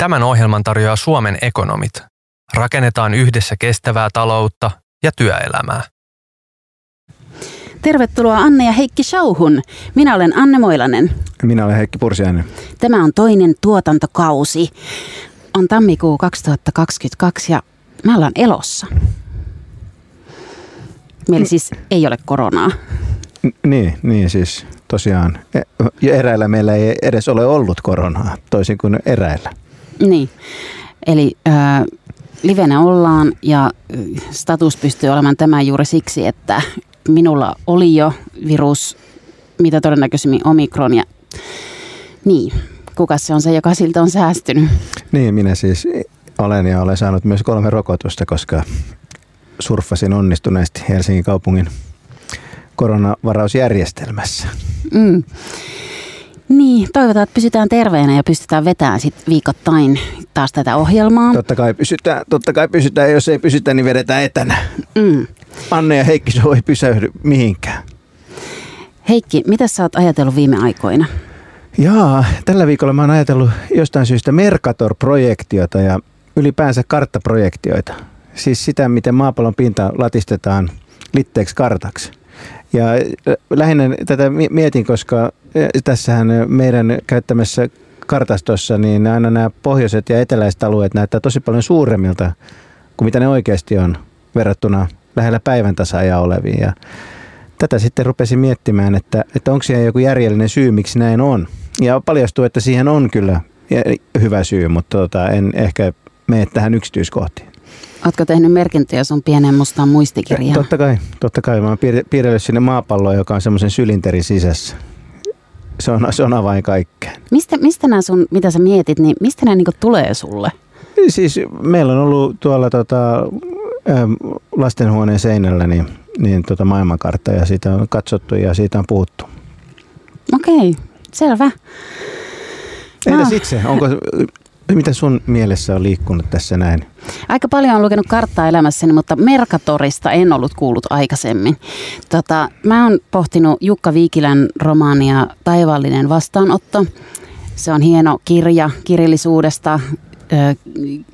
Tämän ohjelman tarjoaa Suomen ekonomit. Rakennetaan yhdessä kestävää taloutta ja työelämää. Tervetuloa Anne ja Heikki Showhun. Minä olen Anne Moilanen. Minä olen Heikki Pursiainen. Tämä on toinen tuotantokausi. On tammikuu 2022 ja me ollaan elossa. Meillä siis ei ole koronaa. N- niin, niin siis tosiaan. Ja eräillä meillä ei edes ole ollut koronaa, toisin kuin eräillä. Niin, eli äh, livenä ollaan ja status pystyy olemaan tämä juuri siksi, että minulla oli jo virus, mitä todennäköisemmin omikron ja niin, kuka se on se, joka siltä on säästynyt? Niin, minä siis olen ja olen saanut myös kolme rokotusta, koska surffasin onnistuneesti Helsingin kaupungin koronavarausjärjestelmässä. Mm. Niin, toivotaan, että pysytään terveenä ja pystytään vetämään sit viikoittain taas tätä ohjelmaa. Totta kai pysytään, totta kai pysytään. Jos ei pysytä, niin vedetään etänä. Mm. Anne ja Heikki, se ei pysähdy mihinkään. Heikki, mitä sä oot ajatellut viime aikoina? Jaa, tällä viikolla mä oon ajatellut jostain syystä Mercator-projektiota ja ylipäänsä karttaprojektioita. Siis sitä, miten maapallon pinta latistetaan litteeksi kartaksi. Ja lähinnä tätä mietin, koska tässähän meidän käyttämässä kartastossa, niin aina nämä pohjoiset ja eteläiset alueet näyttää tosi paljon suuremmilta kuin mitä ne oikeasti on verrattuna lähellä päivän tasaja oleviin. Ja tätä sitten rupesin miettimään, että, että onko siellä joku järjellinen syy, miksi näin on. Ja paljastuu, että siihen on kyllä hyvä syy, mutta tota, en ehkä mene tähän yksityiskohtiin. Oletko tehnyt merkintöjä sun pienen mustaan muistikirjaan? Totta kai, totta kai. Mä oon piirrellyt sinne maapalloon, joka on semmoisen sylinterin sisässä. Se on, se on avain kaikkeen. Mistä, mistä nämä sun, mitä sä mietit, niin mistä nämä niinku tulee sulle? Siis meillä on ollut tuolla tota, lastenhuoneen seinällä niin, niin tota maailmankartta ja siitä on katsottu ja siitä on puhuttu. Okei, selvä. Entäs itse? Onko mitä sun mielessä on liikkunut tässä näin? Aika paljon on lukenut karttaa elämässäni, mutta Merkatorista en ollut kuullut aikaisemmin. Tota, mä oon pohtinut Jukka Viikilän romaania Taivaallinen vastaanotto. Se on hieno kirja kirjallisuudesta,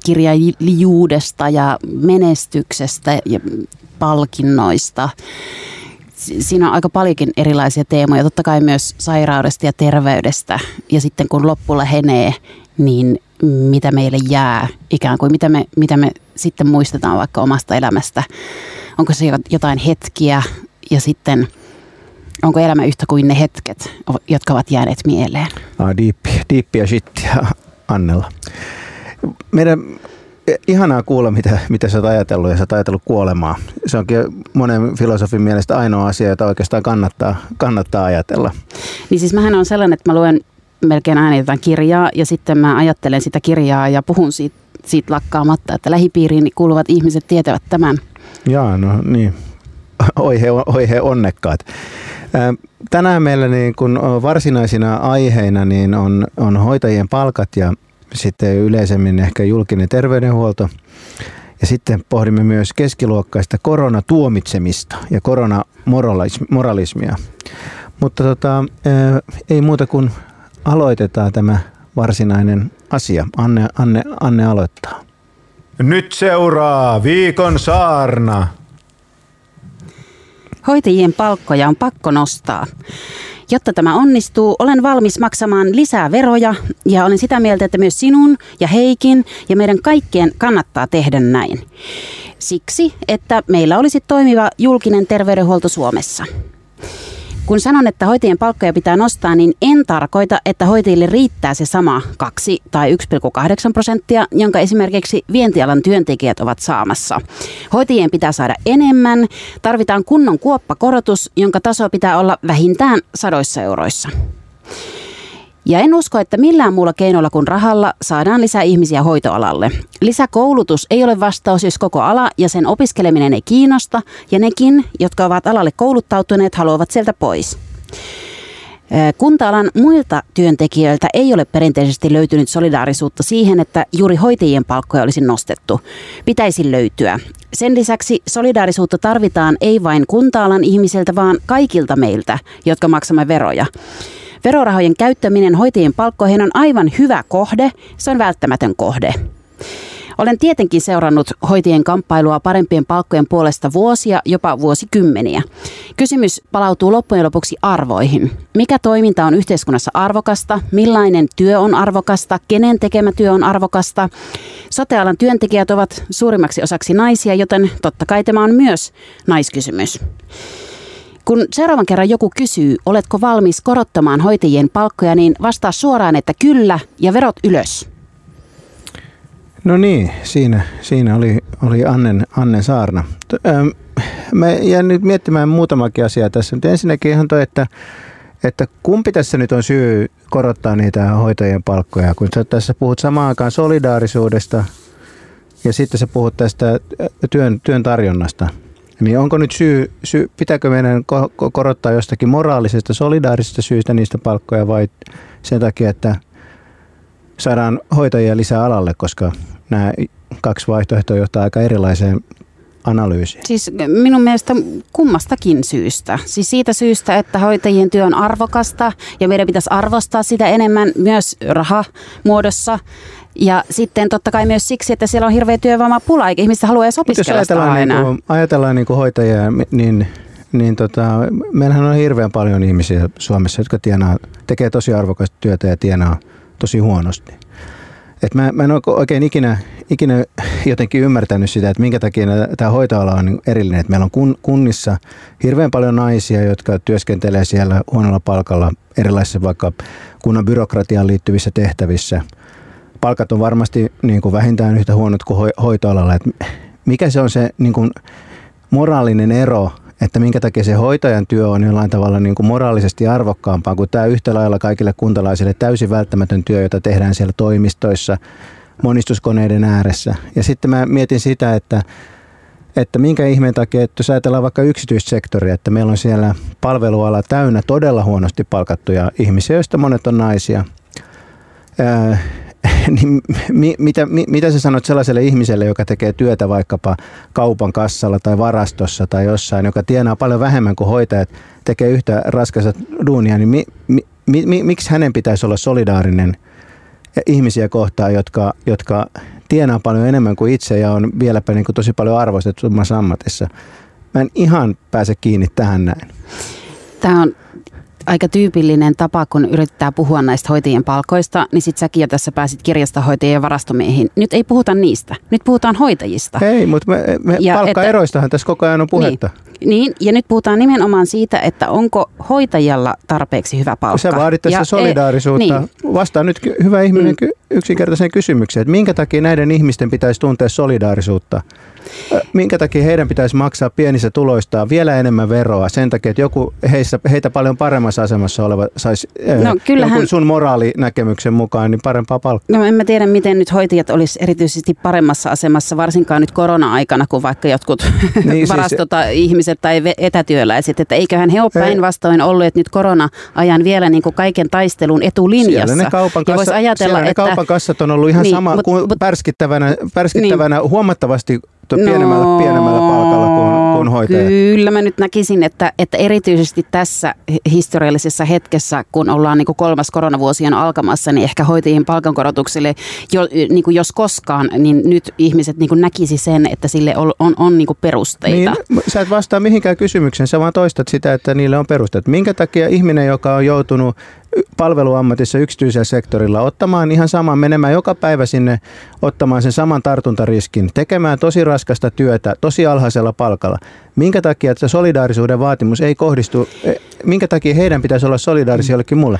kirjailijuudesta ja menestyksestä ja palkinnoista. Siinä on aika paljonkin erilaisia teemoja, totta kai myös sairaudesta ja terveydestä. Ja sitten kun loppu lähenee, niin mitä meille jää, ikään kuin mitä me, mitä me sitten muistetaan vaikka omasta elämästä. Onko se jotain hetkiä ja sitten onko elämä yhtä kuin ne hetket, jotka ovat jääneet mieleen? Ah, diippiä, diippiä shittiä Annella. Meidän ihanaa kuulla, mitä, mitä sä oot ajatellut ja sä oot ajatellut kuolemaa. Se onkin monen filosofin mielestä ainoa asia, jota oikeastaan kannattaa, kannattaa ajatella. Niin siis mähän on sellainen, että mä luen melkein jotain kirjaa ja sitten mä ajattelen sitä kirjaa ja puhun siitä, siitä lakkaamatta, että lähipiiriin kuuluvat ihmiset tietävät tämän. Jaa, no niin. Oi he, oi he onnekkaat. Tänään meillä niin kun varsinaisina aiheina niin on, on hoitajien palkat ja sitten yleisemmin ehkä julkinen terveydenhuolto. Ja sitten pohdimme myös keskiluokkaista koronatuomitsemista ja koronamoralismia. Mutta tota, ei muuta kuin aloitetaan tämä varsinainen asia. Anne, Anne, Anne aloittaa. Nyt seuraa viikon saarna. Hoitajien palkkoja on pakko nostaa. Jotta tämä onnistuu, olen valmis maksamaan lisää veroja ja olen sitä mieltä, että myös sinun ja Heikin ja meidän kaikkien kannattaa tehdä näin. Siksi, että meillä olisi toimiva julkinen terveydenhuolto Suomessa. Kun sanon, että hoitajien palkkoja pitää nostaa, niin en tarkoita, että hoitajille riittää se sama 2 tai 1,8 prosenttia, jonka esimerkiksi vientialan työntekijät ovat saamassa. Hoitajien pitää saada enemmän, tarvitaan kunnon kuoppakorotus, jonka taso pitää olla vähintään sadoissa euroissa. Ja en usko, että millään muulla keinolla kuin rahalla saadaan lisää ihmisiä hoitoalalle. Lisäkoulutus ei ole vastaus, jos koko ala ja sen opiskeleminen ei kiinnosta, ja nekin, jotka ovat alalle kouluttautuneet, haluavat sieltä pois. Kunta-alan muilta työntekijöiltä ei ole perinteisesti löytynyt solidaarisuutta siihen, että juuri hoitajien palkkoja olisi nostettu. Pitäisi löytyä. Sen lisäksi solidaarisuutta tarvitaan ei vain kunta-alan ihmisiltä, vaan kaikilta meiltä, jotka maksamme veroja. Verorahojen käyttäminen hoitajien palkkoihin on aivan hyvä kohde, se on välttämätön kohde. Olen tietenkin seurannut hoitajien kamppailua parempien palkkojen puolesta vuosia, jopa vuosikymmeniä. Kysymys palautuu loppujen lopuksi arvoihin. Mikä toiminta on yhteiskunnassa arvokasta? Millainen työ on arvokasta? Kenen tekemä työ on arvokasta? Sotealan työntekijät ovat suurimmaksi osaksi naisia, joten totta kai tämä on myös naiskysymys. Kun seuraavan kerran joku kysyy, oletko valmis korottamaan hoitajien palkkoja, niin vastaa suoraan, että kyllä ja verot ylös. No niin, siinä, siinä oli, oli Annen, Annen saarna. Ähm, mä jään nyt miettimään muutamakin asiaa tässä. Mutta ensinnäkin ihan toi, että, että kumpi tässä nyt on syy korottaa niitä hoitajien palkkoja, kun sä tässä puhut samaan aikaan solidaarisuudesta ja sitten sä puhut tästä työn, työn tarjonnasta. Niin onko nyt syy, syy pitääkö meidän korottaa jostakin moraalisesta, solidaarisesta syystä niistä palkkoja vai sen takia, että saadaan hoitajia lisää alalle, koska nämä kaksi vaihtoehtoa johtaa aika erilaiseen analyysiin. Siis minun mielestä kummastakin syystä. Siis siitä syystä, että hoitajien työ on arvokasta ja meidän pitäisi arvostaa sitä enemmän myös rahamuodossa. Ja sitten totta kai myös siksi, että siellä on hirveä työvoimapula, eikä ihmistä halua edes opiskella jos ajatellaan, niin kuin, ajatellaan niin kuin hoitajia, niin, niin tota, meillähän on hirveän paljon ihmisiä Suomessa, jotka tienaa, tekee tosi arvokasta työtä ja tienaa tosi huonosti. Et mä, mä en ole oikein ikinä, ikinä jotenkin ymmärtänyt sitä, että minkä takia tämä hoitoala on niin erillinen. Et meillä on kun, kunnissa hirveän paljon naisia, jotka työskentelee siellä huonolla palkalla erilaisissa vaikka kunnan byrokratiaan liittyvissä tehtävissä. Palkat on varmasti niin kuin vähintään yhtä huonot kuin hoitoalalla. Et mikä se on se niin kuin moraalinen ero että minkä takia se hoitajan työ on jollain tavalla niin kuin moraalisesti arvokkaampaa kuin tämä yhtä lailla kaikille kuntalaisille täysin välttämätön työ, jota tehdään siellä toimistoissa, monistuskoneiden ääressä. Ja sitten mä mietin sitä, että, että minkä ihmeen takia, että jos ajatellaan vaikka yksityissektoria, että meillä on siellä palveluala täynnä todella huonosti palkattuja ihmisiä, joista monet on naisia. niin mi, mitä, mi, mitä sä sanot sellaiselle ihmiselle, joka tekee työtä vaikkapa kaupan kassalla tai varastossa tai jossain, joka tienaa paljon vähemmän kuin hoitajat, tekee yhtä raskasta duunia, niin mi, mi, mi, miksi hänen pitäisi olla solidaarinen ihmisiä kohtaan, jotka, jotka tienaa paljon enemmän kuin itse ja on vieläpä niin kuin tosi paljon arvostettu ammatissa. Mä en ihan pääse kiinni tähän näin. Tämä on aika tyypillinen tapa, kun yrittää puhua näistä hoitajien palkoista, niin sit säkin jo tässä pääsit kirjastohoitajien ja varastomiehiin. Nyt ei puhuta niistä, nyt puhutaan hoitajista. Ei, mutta me, me ja palkkaeroistahan että, tässä koko ajan on puhetta. Niin, niin, ja nyt puhutaan nimenomaan siitä, että onko hoitajalla tarpeeksi hyvä palkka. Sä vaadit tässä ja, solidaarisuutta. Niin. Vastaa nyt hyvä ihminen mm. yksinkertaiseen kysymykseen, että minkä takia näiden ihmisten pitäisi tuntea solidaarisuutta? Minkä takia heidän pitäisi maksaa pienissä tuloistaan vielä enemmän veroa sen takia, että joku heissä, heitä paljon paremmassa asemassa oleva saisi no, kyllähän, sun moraalinäkemyksen mukaan niin parempaa palkkaa? No en mä tiedä, miten nyt hoitajat olisi erityisesti paremmassa asemassa, varsinkaan nyt korona-aikana, kuin vaikka jotkut niin, varastota siis, ihmiset tai etätyöläiset. Että eiköhän he ole päinvastoin olleet nyt korona-ajan vielä niin kuin kaiken taistelun etulinjassa. Siellä ne kaupan, kassa, ajatella, siellä että, ne kaupan kassat on ollut ihan niin, sama mut, kuin mut, pärskittävänä, pärskittävänä niin, huomattavasti no, pienemmällä palkalla kuin, kuin hoitajat. Kyllä mä nyt näkisin, että, että erityisesti tässä historiallisessa hetkessä, kun ollaan niin kuin kolmas koronavuosi on alkamassa, niin ehkä hoitajien palkankorotukselle, jo, niin kuin jos koskaan, niin nyt ihmiset niin kuin näkisi sen, että sille on, on, on niin kuin perusteita. Niin, sä et vastaa mihinkään kysymykseen, sä vaan toistat sitä, että niille on perusteet. Minkä takia ihminen, joka on joutunut palveluammatissa yksityisellä sektorilla ottamaan ihan saman, menemään joka päivä sinne ottamaan sen saman tartuntariskin, tekemään tosi raskasta työtä tosi alhaisella palkalla. Minkä takia että solidaarisuuden vaatimus ei kohdistu, e, minkä takia heidän pitäisi olla solidaarisia jollekin mulle?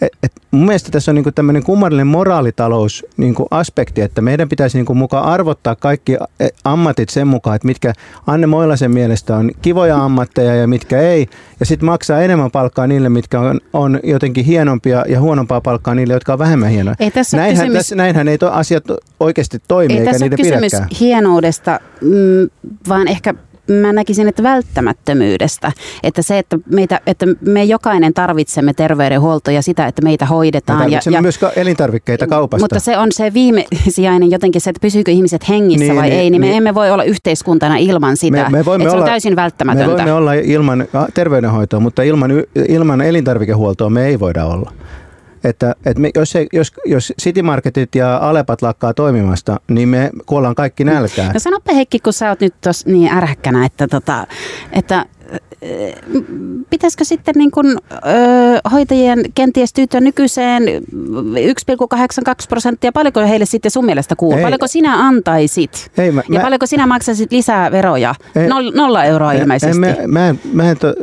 Et, et mun mielestä tässä on niinku tämmöinen kummallinen moraalitalous niinku aspekti, että meidän pitäisi niinku mukaan arvottaa kaikki e, ammatit sen mukaan, että mitkä Anne Moilasen mielestä on kivoja ammatteja ja mitkä ei, ja sitten maksaa enemmän palkkaa niille, mitkä on, on jotenkin hienompia ja huonompaa palkkaa niille, jotka on vähemmän hienoja. Ei tässä näinhän, kysymys, tässä, näinhän ei to, asiat oikeasti toimi, ei eikä tässä niiden kysymys pidäkään. hienoudesta, mm, vaan ehkä mä näkisin, että välttämättömyydestä. Että se, että, meitä, että me jokainen tarvitsemme terveydenhuoltoa ja sitä, että meitä hoidetaan. Me ja, ja, myös elintarvikkeita kaupasta. Mutta se on se viimesijainen jotenkin se, että pysyykö ihmiset hengissä niin, vai niin, ei, niin, niin me emme voi olla yhteiskuntana ilman sitä. Me, me voimme että se on olla, täysin välttämätöntä. Me voimme olla ilman terveydenhoitoa, mutta ilman, ilman elintarvikehuoltoa me ei voida olla että, että me, jos, jos, jos City Marketit ja Alepat lakkaa toimimasta, niin me kuollaan kaikki nälkään. No sanoppa Heikki, kun sä oot nyt tos niin äräkkänä, että, tota, että pitäisikö sitten niin kuin, ö, hoitajien kenties tyytyä nykyiseen 1,82 prosenttia? Paljonko heille sitten sun mielestä kuuluu? Ei. Paljonko sinä antaisit? Ei, mä, ja mä, paljonko sinä maksaisit lisää veroja? Ei, nolla euroa ilmeisesti. Mä, mä, mä en to,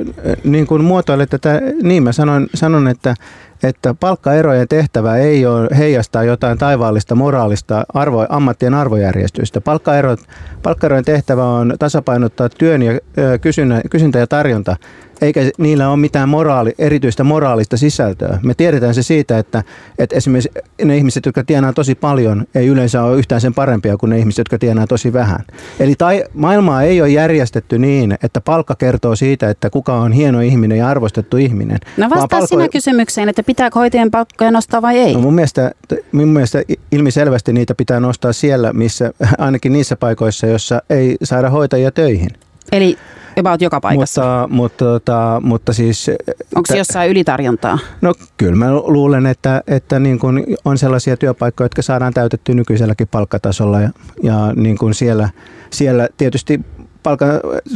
niin kuin muotoile tätä, niin mä sanon, sanon että että palkkaerojen tehtävä ei ole heijastaa jotain taivaallista moraalista arvo, ammattien arvojärjestystä. Palkkaerot, palkkaerojen tehtävä on tasapainottaa työn ja kysyntä, kysyntä ja tarjonta eikä niillä ole mitään moraali, erityistä moraalista sisältöä. Me tiedetään se siitä, että, että esimerkiksi ne ihmiset, jotka tienaa tosi paljon, ei yleensä ole yhtään sen parempia kuin ne ihmiset, jotka tienaa tosi vähän. Eli tai, maailmaa ei ole järjestetty niin, että palkka kertoo siitä, että kuka on hieno ihminen ja arvostettu ihminen. No vastaa palko... sinä kysymykseen, että pitääkö hoitajien palkkoja nostaa vai ei? No mun, mielestä, mun mielestä ilmiselvästi niitä pitää nostaa siellä, missä ainakin niissä paikoissa, jossa ei saada hoitajia töihin. Eli about joka paikassa. Mutta, mutta, mutta, mutta siis... Onko se jossain ylitarjontaa? No kyllä mä luulen, että, että niin kuin on sellaisia työpaikkoja, jotka saadaan täytettyä nykyiselläkin palkkatasolla ja, ja niin kuin siellä, siellä tietysti palkka,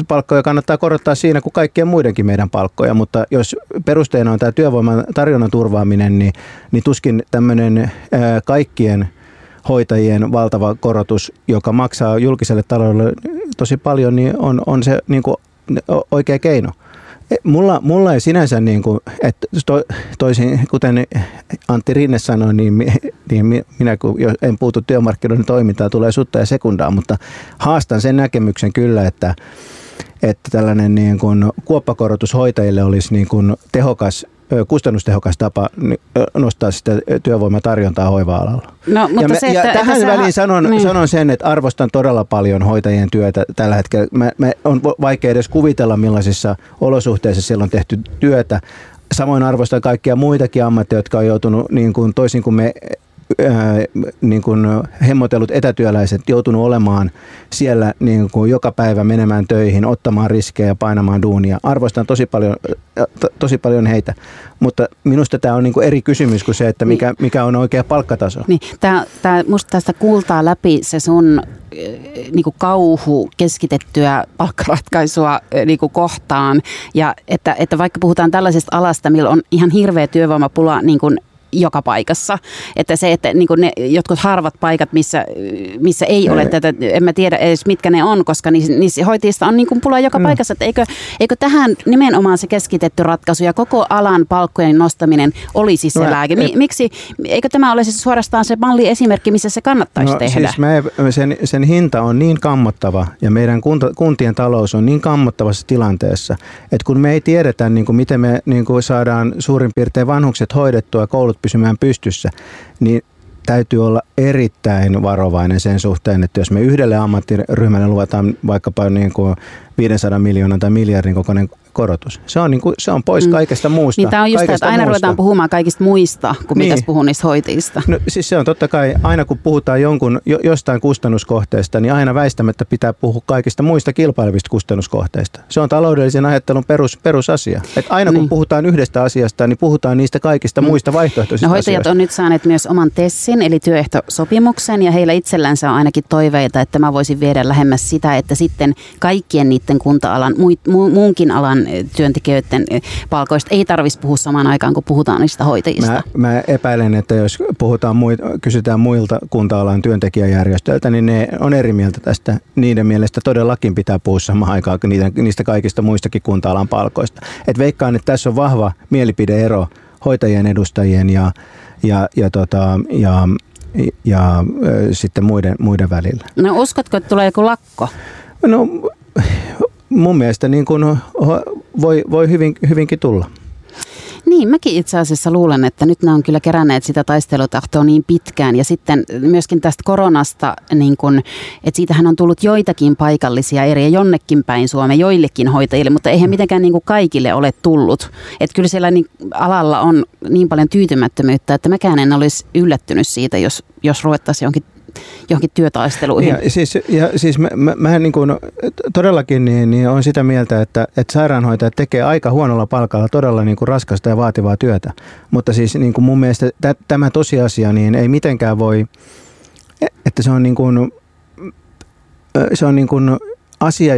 palkkoja kannattaa korottaa siinä kuin kaikkien muidenkin meidän palkkoja, mutta jos perusteena on tämä työvoiman tarjonnan turvaaminen, niin, niin tuskin tämmöinen kaikkien hoitajien valtava korotus, joka maksaa julkiselle taloudelle tosi paljon, niin on, on se niin kuin oikea keino. E, mulla, mulla ei sinänsä, niin kuin, että to, toisin kuten Antti Rinne sanoi, niin, niin minä kun en puutu työmarkkinoiden toimintaan, tulee sutta ja sekundaa, mutta haastan sen näkemyksen kyllä, että, että tällainen niin kuin kuoppakorotus hoitajille olisi niin kuin tehokas kustannustehokas tapa nostaa sitä työvoimatarjontaa hoiva-alalla. No, mutta ja, me, se, että, ja tähän että väliin sanon, niin. sanon sen, että arvostan todella paljon hoitajien työtä tällä hetkellä. Mä, mä on vaikea edes kuvitella, millaisissa olosuhteissa siellä on tehty työtä. Samoin arvostan kaikkia muitakin ammatteja, jotka on joutunut, niin kuin, toisin kuin me ää, niin kuin hemmotellut etätyöläiset joutunut olemaan siellä niin kuin joka päivä menemään töihin, ottamaan riskejä ja painamaan duunia. Arvostan tosi paljon, to, tosi paljon heitä, mutta minusta tämä on niin kuin eri kysymys kuin se, että mikä, niin. mikä on oikea palkkataso. Niin, tämä, tämä, musta tästä kuultaa läpi se sun niin kuin kauhu keskitettyä palkkaratkaisua niin kuin kohtaan. Ja että, että vaikka puhutaan tällaisesta alasta, millä on ihan hirveä työvoimapula niin kuin joka paikassa. Että se, että niin ne jotkut harvat paikat, missä, missä ei ole tätä, en mä tiedä edes mitkä ne on, koska niissä, niissä hoitajista on niin kuin pula joka mm. paikassa. Että eikö, eikö tähän nimenomaan se keskitetty ratkaisu ja koko alan palkkojen nostaminen olisi se no, lääke? Miksi, eikö tämä ole siis suorastaan se malli esimerkki, missä se kannattaisi no, tehdä? Siis me, sen, sen hinta on niin kammottava ja meidän kunta, kuntien talous on niin kammottavassa tilanteessa, että kun me ei tiedetä, niin kuin miten me niin kuin saadaan suurin piirtein vanhukset hoidettua ja koulut pysymään pystyssä, niin täytyy olla erittäin varovainen sen suhteen, että jos me yhdelle ammattiryhmälle luvataan vaikkapa niin kuin 500 miljoonan tai miljardin kokoinen korotus. Se on, niin kuin, se on pois mm. kaikesta muusta. Niin tämä on just tämä, että aina muusta. ruvetaan puhumaan kaikista muista, kun niin. pitäisi puhua niistä hoitajista. No, siis se on totta kai, aina kun puhutaan jonkun, jo, jostain kustannuskohteesta, niin aina väistämättä pitää puhua kaikista muista kilpailevista kustannuskohteista. Se on taloudellisen ajattelun perus, perusasia. Et aina kun niin. puhutaan yhdestä asiasta, niin puhutaan niistä kaikista mm. muista vaihtoehtoisista no, hoitajat asioista. on nyt saaneet myös oman TESSin, eli työehtosopimuksen, ja heillä itsellänsä on ainakin toiveita, että mä voisin viedä lähemmäs sitä, että sitten kaikkien niiden kunta-alan, muunkin alan työntekijöiden eh, palkoista ei tarvitsisi puhua samaan aikaan, kun puhutaan niistä hoitajista. Mä, mä epäilen, että jos puhutaan muita, kysytään muilta kunta-alan työntekijäjärjestöiltä, niin ne on eri mieltä tästä. Niiden mielestä todellakin pitää puhua samaan aikaan niitä, niistä kaikista muistakin kunta-alan palkoista. Et veikkaan, että tässä on vahva mielipideero hoitajien edustajien ja, ja, ja, tota, ja ja, ja sitten muiden, muiden välillä. No uskotko, että tulee joku lakko? No mun mielestä niin kuin voi, voi hyvin, hyvinkin tulla. Niin, mäkin itse asiassa luulen, että nyt ne on kyllä keränneet sitä taistelutahtoa niin pitkään. Ja sitten myöskin tästä koronasta, niin kun, että siitähän on tullut joitakin paikallisia eriä jonnekin päin Suomeen, joillekin hoitajille, mutta eihän mitenkään niin kuin kaikille ole tullut. Että kyllä siellä niin, alalla on niin paljon tyytymättömyyttä, että mäkään en olisi yllättynyt siitä, jos, jos ruvettaisiin jonkin johonkin työtaisteluihin. Ja siis, ja siis mä, mä, mä niin kuin, todellakin niin, niin on sitä mieltä, että, että sairaanhoitajat tekee aika huonolla palkalla todella niin kuin raskasta ja vaativaa työtä. Mutta siis niin kuin mun mielestä t- tämä tosiasia niin ei mitenkään voi, että se on niin kuin, se on niin kuin asia,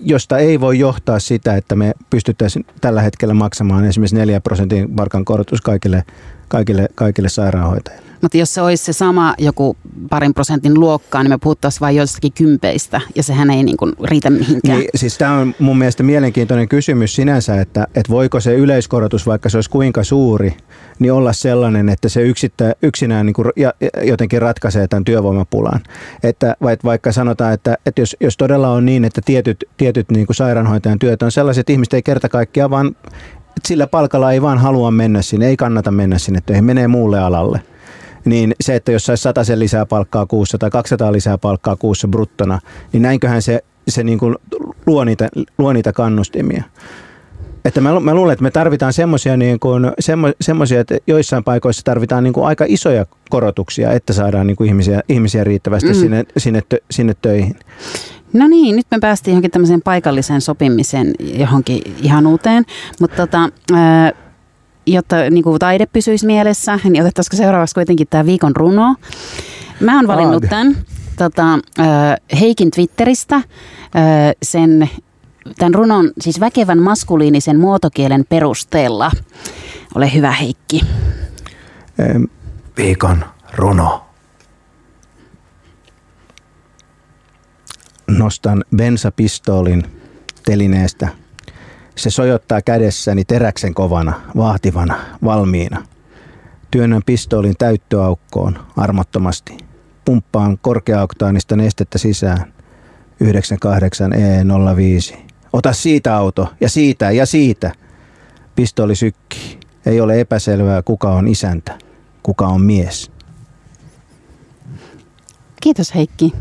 josta ei voi johtaa sitä, että me pystyttäisiin tällä hetkellä maksamaan esimerkiksi 4 prosentin palkan korotus kaikille, kaikille, kaikille sairaanhoitajille. Mutta jos se olisi se sama joku parin prosentin luokkaa, niin me puhuttaisiin vain joistakin kympeistä, ja sehän ei niin kuin riitä mihinkään. Niin, siis tämä on mun mielestä mielenkiintoinen kysymys sinänsä, että, että voiko se yleiskorotus, vaikka se olisi kuinka suuri, niin olla sellainen, että se yksittä, yksinään niin kuin jotenkin ratkaisee tämän työvoimapulan. Että vaikka sanotaan, että, että jos, jos todella on niin, että tietyt, tietyt niin kuin sairaanhoitajan työt on sellaiset, ihmiset ei kerta kaikkiaan vaan sillä palkalla ei vaan halua mennä sinne, ei kannata mennä sinne töihin, menee muulle alalle niin se, että jos saisi sen lisää palkkaa kuussa tai 200 lisää palkkaa kuussa bruttona, niin näinköhän se, se niin kuin luo, niitä, luo niitä kannustimia. Että mä, mä luulen, että me tarvitaan semmoisia, niin kuin, semmo, että joissain paikoissa tarvitaan niin kuin aika isoja korotuksia, että saadaan niin kuin ihmisiä, ihmisiä riittävästi mm. sinne, sinne, tö, sinne töihin. No niin, nyt me päästiin johonkin tämmöiseen paikalliseen sopimiseen johonkin ihan uuteen, mutta tota, ää, jotta niin kuin taide pysyisi mielessä, niin otettaisiko seuraavaksi kuitenkin tämä viikon runo. Mä oon valinnut tämän tota, Heikin Twitteristä sen, tämän runon, siis väkevän maskuliinisen muotokielen perusteella. Ole hyvä Heikki. Viikon runo. Nostan bensapistoolin telineestä – se sojottaa kädessäni teräksen kovana, vaativana, valmiina. Työnnän pistoolin täyttöaukkoon armottomasti. Pumppaan korkeaoktaanista nestettä sisään. 98E05. Ota siitä auto ja siitä ja siitä. Pistooli sykkii. Ei ole epäselvää, kuka on isäntä, kuka on mies. Kiitos Heikki.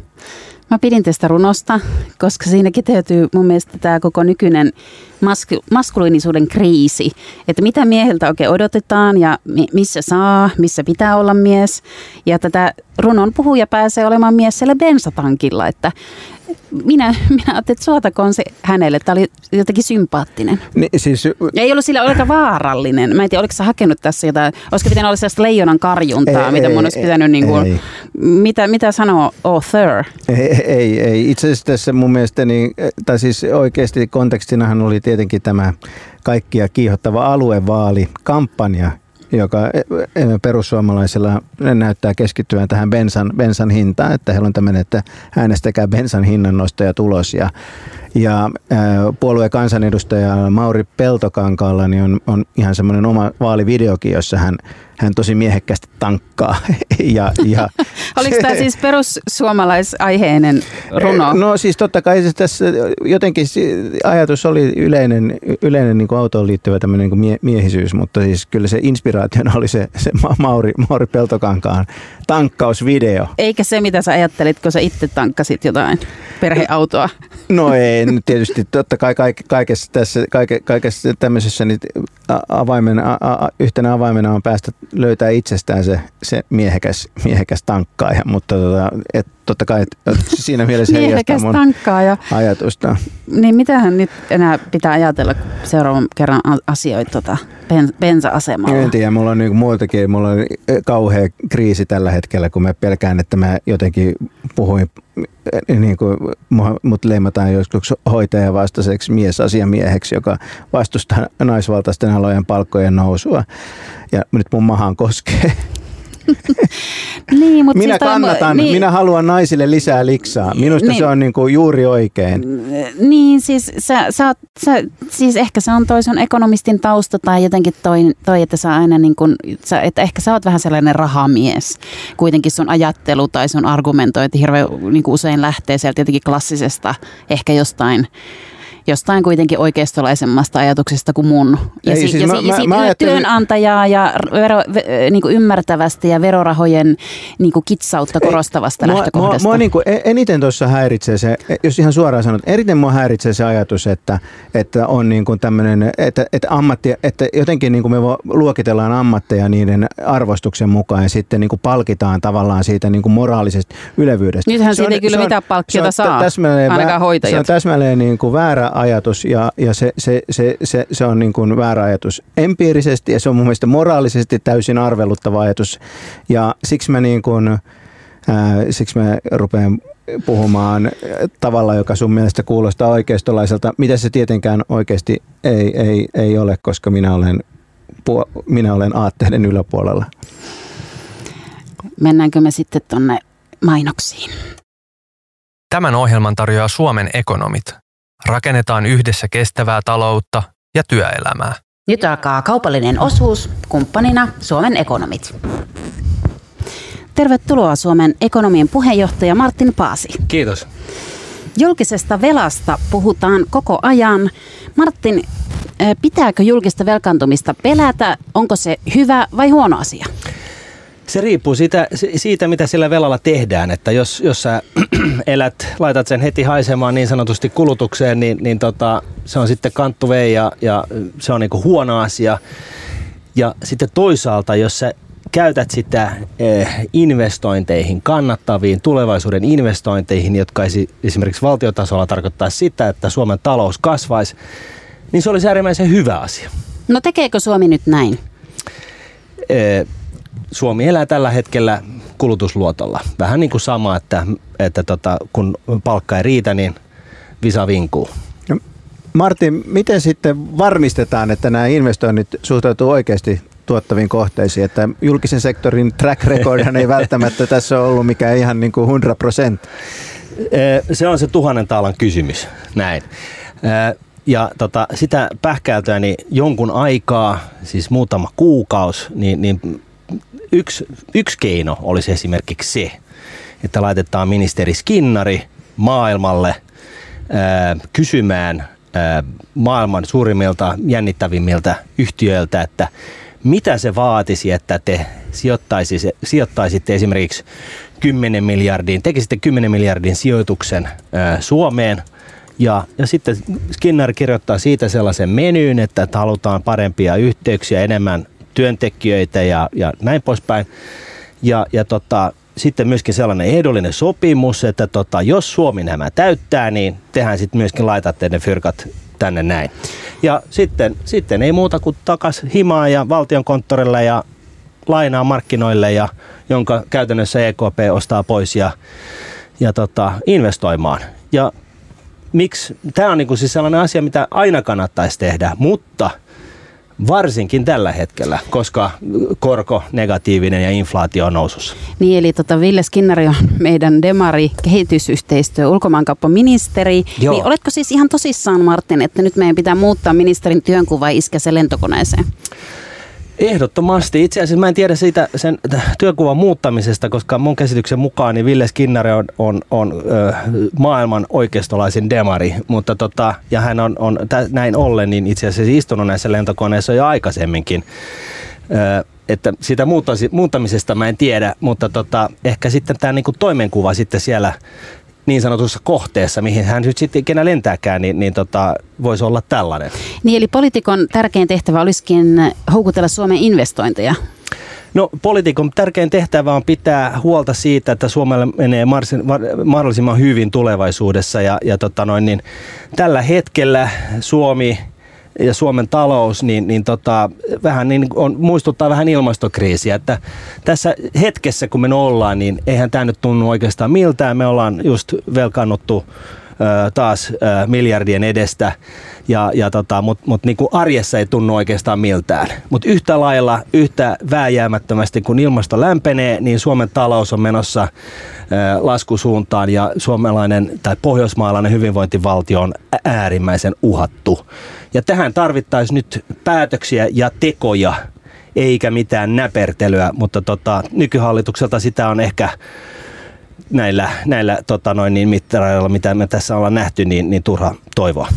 Mä pidin tästä runosta, koska siinä kiteytyy mun mielestä tämä koko nykyinen masku- maskuliinisuuden kriisi. Että mitä mieheltä oikein odotetaan ja mi- missä saa, missä pitää olla mies. Ja tätä runon puhuja pääsee olemaan mies siellä bensatankilla, että minä, minä ajattelin, että suotakoon se hänelle. Tämä oli jotenkin sympaattinen. Niin, siis... Ei ollut sillä ollenkaan vaarallinen. Mä en tiedä, oliko sä hakenut tässä jotain, olisiko pitänyt olla sellaista leijonan karjuntaa, ei, mitä ei, mun olisi pitänyt, niin kuin, ei. mitä, mitä sanoo author? Ei, ei, ei. Itse asiassa tässä mun mielestä, niin, tai siis oikeasti kontekstinahan oli tietenkin tämä kaikkia kiihottava aluevaali kampanja, joka e, e, perussuomalaisilla näyttää keskittyvän tähän bensan, bensan hintaan, että heillä on tämmöinen, että äänestäkää bensan hinnan nostaja tulos ja ja puolueen kansanedustaja Mauri Peltokankaalla niin on, on ihan semmoinen oma vaalivideokin, jossa hän, hän tosi miehekkäästi tankkaa. ja, ja Oliko tämä siis perussuomalaisaiheinen runo? No siis totta kai se tässä jotenkin ajatus oli yleinen, yleinen niin kuin autoon liittyvä tämmöinen niin kuin miehisyys, mutta siis kyllä se inspiraationa oli se, se Mauri, Mauri Peltokankaan tankkausvideo. Eikä se, mitä sä ajattelit, kun sä itse tankkasit jotain perheautoa? No ei, nyt tietysti totta kai kaikessa, tässä, kaike, kaikessa tämmöisessä niin avaimena, a, yhtenä avaimena on päästä löytää itsestään se, se miehekäs, miehekäs tankkaaja, mutta tota, et, totta kai et, siinä mielessä heijastaa mun tankkaaja. ajatusta. Niin mitähän nyt enää pitää ajatella seuraavan kerran asioita tota, bensa-asemalla? En tiedä, mulla on niin muiltakin, mulla on kauhea kriisi tällä hetkellä, kun mä pelkään, että mä jotenkin puhuin niin kuin mut leimataan joskus hoitajan vastaiseksi miesasiamieheksi, joka vastustaa naisvaltaisten alojen palkkojen nousua. Ja nyt mun mahaan koskee. niin, mutta minä siis kannatan, niin, minä haluan naisille lisää liksaa. Minusta niin, se on niin kuin juuri oikein. Niin, siis, sä, sä, sä, siis ehkä se on toi sun ekonomistin tausta tai jotenkin toi, toi että sä aina niin kuin, sä, että ehkä sä oot vähän sellainen rahamies. Kuitenkin sun ajattelu tai sun argumentointi hirveän niin kuin usein lähtee sieltä jotenkin klassisesta, ehkä jostain jostain kuitenkin oikeistolaisemmasta ajatuksesta kuin mun. Ja, Ei, si- siis ja, mä- si- ja mä- siitä mä ajattelin- työnantajaa ja vero, ve, niin kuin ymmärtävästä ja verorahojen niin kuin kitsautta korostavasta Mua, mua, lähtökohdasta. mua niin kuin eniten tuossa häiritsee se, jos ihan suoraan sanon, eniten mua häiritsee se ajatus, että, että on niin kuin tämmöinen, että, että, ammatti, että jotenkin niin kuin me vo- luokitellaan ammatteja niiden arvostuksen mukaan ja sitten niin kuin palkitaan tavallaan siitä niin kuin moraalisesta ylevyydestä. Nythän siitä ei kyllä mitään palkkiota saa, täsmälleen ainakaan hoitajat. Se on täsmälleen niin kuin väärä ajatus ja, ja se, se, se, se, se, on niin kuin väärä ajatus empiirisesti ja se on mun mielestä moraalisesti täysin arveluttava ajatus. Ja siksi mä, niin kuin, ää, siksi mä rupean puhumaan tavalla, joka sun mielestä kuulostaa oikeistolaiselta, mitä se tietenkään oikeasti ei, ei, ei ole, koska minä olen, puo- minä olen aatteiden yläpuolella. Mennäänkö me sitten tonne mainoksiin? Tämän ohjelman tarjoaa Suomen ekonomit. Rakennetaan yhdessä kestävää taloutta ja työelämää. Nyt alkaa kaupallinen osuus, kumppanina Suomen ekonomit. Tervetuloa Suomen ekonomien puheenjohtaja Martin Paasi. Kiitos. Julkisesta velasta puhutaan koko ajan. Martin, eh, pitääkö julkista velkaantumista pelätä? Onko se hyvä vai huono asia? Se riippuu siitä, siitä, mitä sillä velalla tehdään. Että jos, jos sä elät, laitat sen heti haisemaan niin sanotusti kulutukseen, niin, niin tota, se on sitten kanttu vei ja, ja se on niinku huono asia. Ja sitten toisaalta, jos sä käytät sitä eh, investointeihin, kannattaviin tulevaisuuden investointeihin, jotka esi- esimerkiksi valtiotasolla tarkoittaa sitä, että Suomen talous kasvaisi, niin se olisi äärimmäisen hyvä asia. No tekeekö Suomi nyt näin? Suomi elää tällä hetkellä kulutusluotolla. Vähän niin kuin sama, että, että tota, kun palkka ei riitä, niin visa vinkuu. No, Martin, miten sitten varmistetaan, että nämä investoinnit suhtautuu oikeasti tuottaviin kohteisiin, että julkisen sektorin track recordhan ei välttämättä tässä ole ollut mikään ihan niin kuin 100 prosenttia. Se on se tuhannen taalan kysymys, näin. Ja tota, sitä pähkäiltyä niin jonkun aikaa, siis muutama kuukausi, niin, niin yksi, yksi keino olisi esimerkiksi se, että laitetaan ministeri Skinnari maailmalle ää, kysymään ää, maailman suurimmilta, jännittävimmiltä yhtiöiltä, että mitä se vaatisi, että te sijoittaisitte, sijoittaisitte esimerkiksi 10 miljardin, tekisitte 10 miljardin sijoituksen ää, Suomeen – ja, ja sitten Skinner kirjoittaa siitä sellaisen menyyn, että halutaan parempia yhteyksiä, enemmän työntekijöitä ja, ja näin poispäin. Ja, ja tota, sitten myöskin sellainen ehdollinen sopimus, että tota, jos Suomi nämä täyttää, niin tehän sitten myöskin laitatte ne fyrkat tänne näin. Ja sitten, sitten ei muuta kuin takas himaa ja valtionkonttorille ja lainaa markkinoille, ja, jonka käytännössä EKP ostaa pois ja, ja tota, investoimaan. Ja miksi, tämä on niinku siis sellainen asia, mitä aina kannattaisi tehdä, mutta varsinkin tällä hetkellä, koska korko negatiivinen ja inflaatio on nousussa. Niin, eli tota Ville Skinnari on meidän demari, kehitysyhteistyö, ulkomaankauppaministeri. Joo. Niin oletko siis ihan tosissaan, Martin, että nyt meidän pitää muuttaa ministerin työnkuva ja iskeä se lentokoneeseen? Ehdottomasti. Itse asiassa mä en tiedä siitä sen työkuvan muuttamisesta, koska mun käsityksen mukaan niin Ville Skinnari on, on, on ö, maailman oikeistolaisin demari, mutta tota, ja hän on, on tä, näin ollen niin itse asiassa istunut näissä lentokoneissa jo aikaisemminkin. Ö, että siitä muuttamisesta mä en tiedä, mutta tota, ehkä sitten tämä niinku toimenkuva sitten siellä niin sanotussa kohteessa, mihin hän nyt sitten ikinä lentääkään, niin, niin tota, voisi olla tällainen. Niin, eli poliitikon tärkein tehtävä olisikin houkutella Suomen investointeja. No poliitikon tärkein tehtävä on pitää huolta siitä, että Suomelle menee mahdollisimman hyvin tulevaisuudessa ja, ja tota noin, niin tällä hetkellä Suomi ja Suomen talous niin, niin tota, vähän niin on, muistuttaa vähän ilmastokriisiä, että tässä hetkessä kun me ollaan, niin eihän tämä nyt tunnu oikeastaan miltään. Me ollaan just velkaannuttu taas miljardien edestä, ja, ja tota, mutta mut niinku arjessa ei tunnu oikeastaan miltään. Mutta yhtä lailla, yhtä vääjäämättömästi kun ilmasto lämpenee, niin Suomen talous on menossa laskusuuntaan ja suomalainen tai pohjoismaalainen hyvinvointivaltio on äärimmäisen uhattu. Ja tähän tarvittaisiin nyt päätöksiä ja tekoja, eikä mitään näpertelyä, mutta tota, nykyhallitukselta sitä on ehkä näillä, näillä tota noin, niin mittareilla, mitä me tässä ollaan nähty, niin, niin turha toivoa.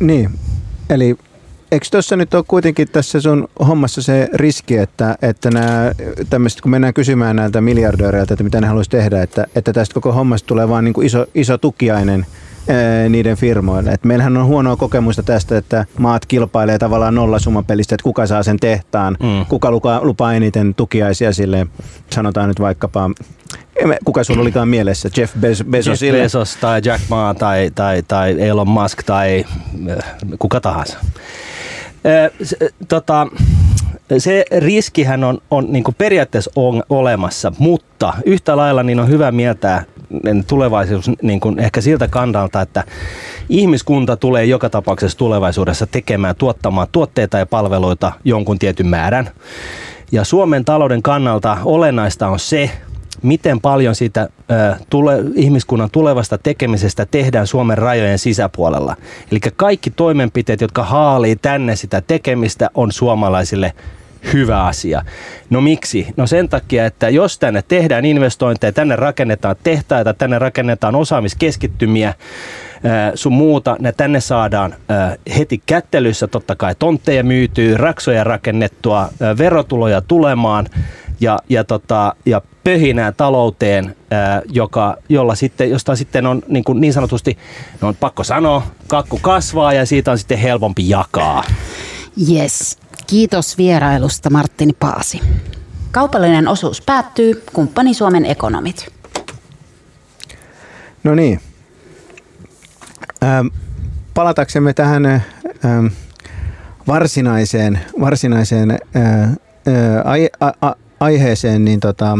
Niin, eli eikö tuossa nyt ole kuitenkin tässä sun hommassa se riski, että, että nää, tämmöset, kun mennään kysymään näiltä miljardööreiltä, että mitä ne haluaisi tehdä, että, että tästä koko hommasta tulee vaan niin kuin iso, iso tukiainen – niiden firmoille. Et meillähän on huonoa kokemusta tästä, että maat kilpailee tavallaan nollasummapelistä, että kuka saa sen tehtaan, Mm. kuka lupaa, lupaa eniten tukiaisia sille, sanotaan nyt vaikkapa, kuka sulla olikaan mielessä, Jeff Bez- Jeff Bezosille. Bezos tai Jack Ma tai, tai, tai Elon Musk tai äh, kuka tahansa. Äh, se, tota, se riskihän on, on niin periaatteessa on olemassa, mutta yhtä lailla niin on hyvä mieltää tulevaisuus niin kuin ehkä siltä kannalta, että ihmiskunta tulee joka tapauksessa tulevaisuudessa tekemään, tuottamaan tuotteita ja palveluita jonkun tietyn määrän. Ja Suomen talouden kannalta olennaista on se, miten paljon siitä ö, tule, ihmiskunnan tulevasta tekemisestä tehdään Suomen rajojen sisäpuolella. Eli kaikki toimenpiteet, jotka haalii tänne sitä tekemistä, on suomalaisille hyvä asia. No miksi? No sen takia, että jos tänne tehdään investointeja, tänne rakennetaan tehtaita, tänne rakennetaan osaamiskeskittymiä, ää, sun muuta, ne tänne saadaan ää, heti kättelyssä totta kai tontteja myytyy, raksoja rakennettua, ää, verotuloja tulemaan ja, ja, tota, ja pöhinää talouteen, joka, jolla sitten, josta sitten on niin, kuin niin sanotusti, no on pakko sanoa, kakku kasvaa ja siitä on sitten helpompi jakaa. Yes. Kiitos vierailusta Marttini Paasi. Kaupallinen osuus päättyy. Kumppani Suomen ekonomit. No niin. Ähm, palataksemme tähän ähm, varsinaiseen, varsinaiseen äh, äh, ai, a, a, aiheeseen, niin tota,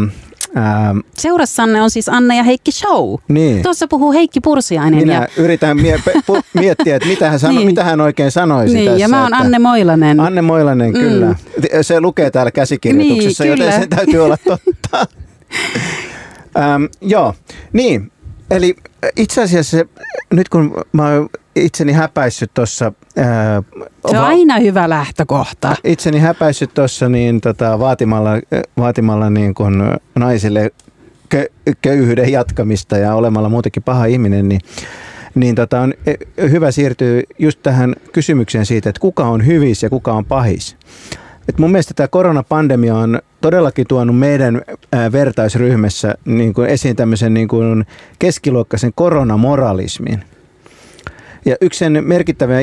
ähm, Seurassanne on siis Anne ja Heikki Show. niin. Tuossa puhuu Heikki Pursiainen. Minä ja, yritän mie- pe- pu- miettiä, että mitä hän, sano, Niin. mitä hän oikein sanoisi niin, tässä. ja mä oon että- Anne Moilanen. Anne Moilanen, Mm. kyllä. Se lukee täällä käsikirjoituksessa, Niin, joten kyllä. se täytyy olla totta. ähm, joo, niin. Eli itse asiassa se, nyt kun mä oon itseni häpäissyt tuossa... Ää, Se on aina hyvä lähtökohta. itseni häpäissyt tuossa niin, tota, vaatimalla, vaatimalla niin kun naisille kö, köyhyyden jatkamista ja olemalla muutenkin paha ihminen, niin, niin tota, on e- hyvä siirtyä just tähän kysymykseen siitä, että kuka on hyvis ja kuka on pahis. Et mun mielestä tämä koronapandemia on todellakin tuonut meidän vertaisryhmässä niin kuin esiin tämmöisen niin kuin keskiluokkaisen koronamoralismin. Ja yksi sen merkittävä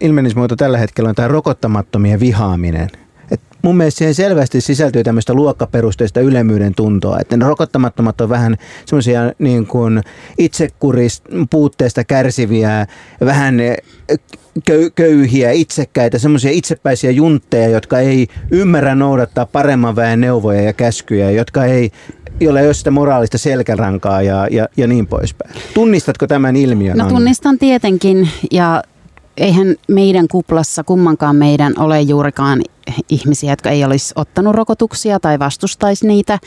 ilmenismuoto tällä hetkellä on tämä rokottamattomien vihaaminen. Et mun mielestä siihen selvästi sisältyy tämmöistä luokkaperusteista ylemmyyden tuntoa. Että ne rokottamattomat on vähän semmoisia niin kuin itsekurista puutteesta kärsiviä, vähän eh, köy- köyhiä, itsekkäitä, semmoisia itsepäisiä juntteja, jotka ei ymmärrä noudattaa paremman väen neuvoja ja käskyjä, jotka ei jolla ei ole sitä moraalista selkärankaa ja, ja, ja niin poispäin. Tunnistatko tämän ilmiön? No Anna? tunnistan tietenkin ja eihän meidän kuplassa kummankaan meidän ole juurikaan ihmisiä, jotka ei olisi ottanut rokotuksia tai vastustaisi niitä.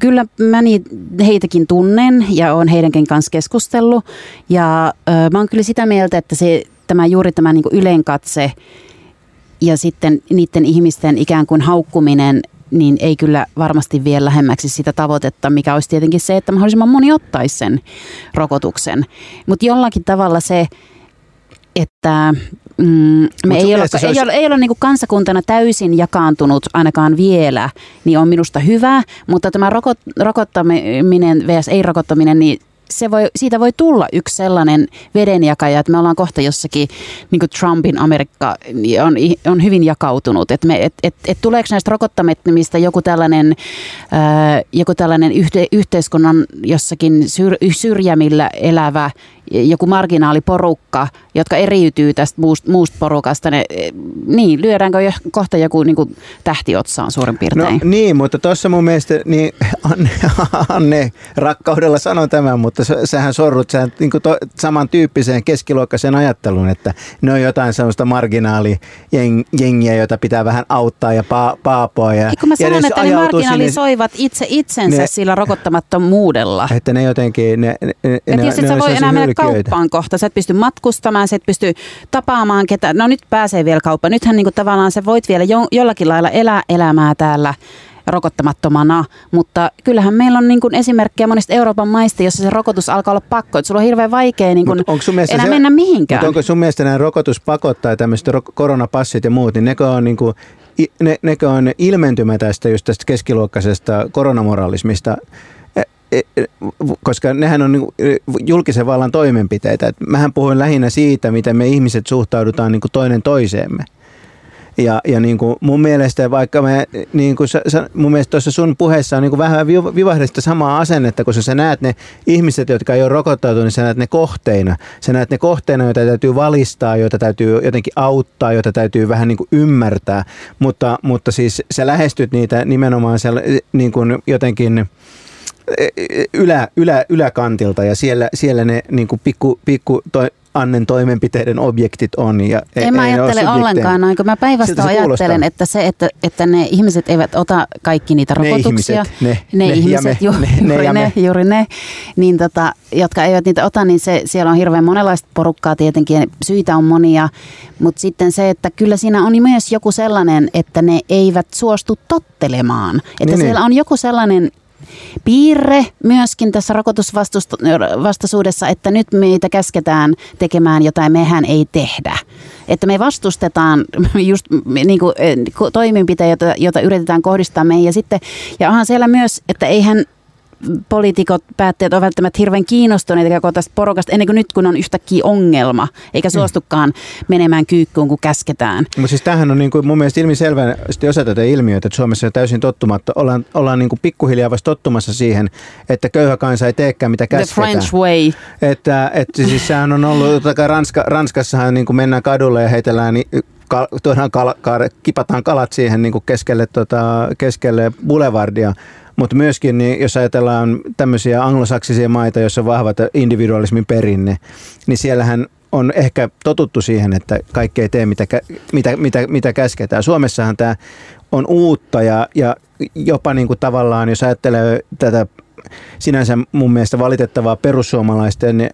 Kyllä mä niitä, heitäkin tunnen ja olen heidänkin kanssa keskustellut. Ja ö, mä oon kyllä sitä mieltä, että se, tämä juuri tämä niin ylenkatse ja sitten niiden ihmisten ikään kuin haukkuminen niin ei kyllä varmasti vie lähemmäksi sitä tavoitetta, mikä olisi tietenkin se, että mahdollisimman moni ottaisi sen rokotuksen. Mutta jollakin tavalla se, että mm, me ei, ole, se ei, olisi- ole, ei ole niin kansakuntana täysin jakaantunut ainakaan vielä, niin on minusta hyvä, mutta tämä rokot, rokottaminen vs. ei-rokottaminen, niin se voi, siitä voi tulla yksi sellainen vedenjakaja, että me ollaan kohta jossakin, niin kuin Trumpin Amerikka niin on, on hyvin jakautunut. Että me, et, et, et tuleeko näistä rokottamattomista joku tällainen, ää, joku tällainen yhte, yhteiskunnan jossakin syr, syrjämillä elävä joku marginaaliporukka, jotka eriytyy tästä muusta, muusta porukasta, ne, niin, lyödäänkö jo kohta joku niin kuin tähti otsaan suurin No piirtein? niin, mutta tuossa mun mielestä, niin Anne, Anne rakkaudella sanoi tämän, mutta sä- sähän sorrut sähän niin kuin to, samantyyppiseen keskiluokkaiseen ajatteluun, että ne on jotain sellaista marginaalijengiä, jota pitää vähän auttaa ja pa, paapoa. Ja, Eikö mä ja sanon, että ne marginalisoivat itse itsensä Ne- sillä rokottamattomuudella. Sinne, että ne jotenkin, ne, ne, ne, ne, tietysti ne et sä voi enää mennä. Kauppaan kohta. Sä et pysty matkustamaan, sä et pysty tapaamaan ketään. No nyt pääsee vielä kauppaan. Nythän niinku tavallaan sä voit vielä jo, jollakin lailla elää elämää täällä rokottamattomana, mutta kyllähän meillä on niin kuin esimerkkejä monista Euroopan maista, jossa se rokotus alkaa olla pakko, että sulla on hirveän vaikea niin kuin enää se, mennä mihinkään. Mutta onko sun mielestä nämä rokotuspakot tai tämmöiset ro- koronapassit ja muut, niin nekö on, niin kuin, ne, nekö on ilmentymä tästä just tästä keskiluokkaisesta koronamoralismista, koska nehän on niin julkisen vallan toimenpiteitä. Et mähän puhuin lähinnä siitä, miten me ihmiset suhtaudutaan niin kuin toinen toiseemme. Ja, ja niin kuin mun mielestä, vaikka me, niin kuin sä, mun mielestä tuossa sun puheessa on niin kuin vähän vivahdesta samaa asennetta, kun sä näet ne ihmiset, jotka ei ole rokottautunut, niin sä näet ne kohteina. Sä näet ne kohteina, joita täytyy valistaa, joita täytyy jotenkin auttaa, joita täytyy vähän niin kuin ymmärtää. Mutta, mutta siis sä lähestyt niitä nimenomaan siellä, niin kuin jotenkin ylä, ylä, yläkantilta ja siellä, siellä ne niin kuin pikku, pikku toi, Annen toimenpiteiden objektit on. Ja e- en mä ajattele ollenkaan noin, kun mä päinvastoin ajattelen, että se, että, että ne ihmiset eivät ota kaikki niitä rokotuksia. Ne ihmiset, ne, ne, ne ihmiset, me, ju, ne, juuri, ne, ne, juuri ne, niin tota, jotka eivät niitä ota, niin se, siellä on hirveän monenlaista porukkaa tietenkin, syitä on monia, mutta sitten se, että kyllä siinä on myös joku sellainen, että ne eivät suostu tottelemaan. Että niin, siellä niin. on joku sellainen piirre myöskin tässä rokotusvastaisuudessa, että nyt meitä käsketään tekemään jotain, mehän ei tehdä. Että me vastustetaan just niin kuin, eh, toimenpiteitä, joita yritetään kohdistaa meihin. Ja, sitten, ja onhan siellä myös, että eihän poliitikot, päättäjät ovat välttämättä hirveän kiinnostuneita koko tästä porukasta ennen kuin nyt, kun on yhtäkkiä ongelma, eikä mm. suostukaan menemään kyykkyyn, kun käsketään. Mutta siis tämähän on niin kuin mun mielestä ilmiselvä osa tätä ilmiötä, että Suomessa on täysin tottumatta. Ollaan, ollaan niin kuin pikkuhiljaa vasta tottumassa siihen, että köyhä kansa ei teekään mitä käsketään. The French way. Että, että siis sehän on ollut, Ranska, Ranskassahan niin kuin mennään kadulle ja heitellään niin kal, tuodaan kal, kal, kipataan kalat siihen niin kuin keskelle, tota, keskelle boulevardia mutta myöskin, niin jos ajatellaan tämmöisiä anglosaksisia maita, joissa on vahvat individualismin perinne, niin siellähän on ehkä totuttu siihen, että kaikki ei tee mitä, mitä, mitä, mitä käsketään. Suomessahan tämä on uutta ja, ja jopa niin kuin tavallaan, jos ajattelee tätä sinänsä mun mielestä valitettavaa perussuomalaisten ää,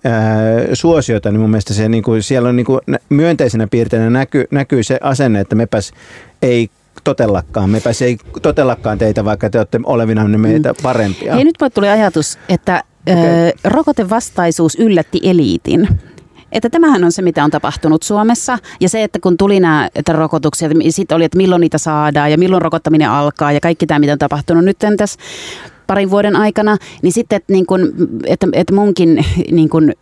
suosiota, niin mun mielestä se, niin kuin, siellä on niin kuin, myönteisenä piirteinä näkyy, näkyy se asenne, että mepäs ei totellakaan. Mepä se ei totellakaan teitä, vaikka te olette olevina meitä mm. parempia. Hei, nyt voi tuli ajatus, että okay. ö, rokotevastaisuus yllätti eliitin. Että tämähän on se, mitä on tapahtunut Suomessa. Ja se, että kun tuli nämä että rokotukset, sitten oli, että milloin niitä saadaan ja milloin rokottaminen alkaa ja kaikki tämä, mitä on tapahtunut nyt tässä parin vuoden aikana, niin sitten, että, niin kun, että, että munkin niin kun,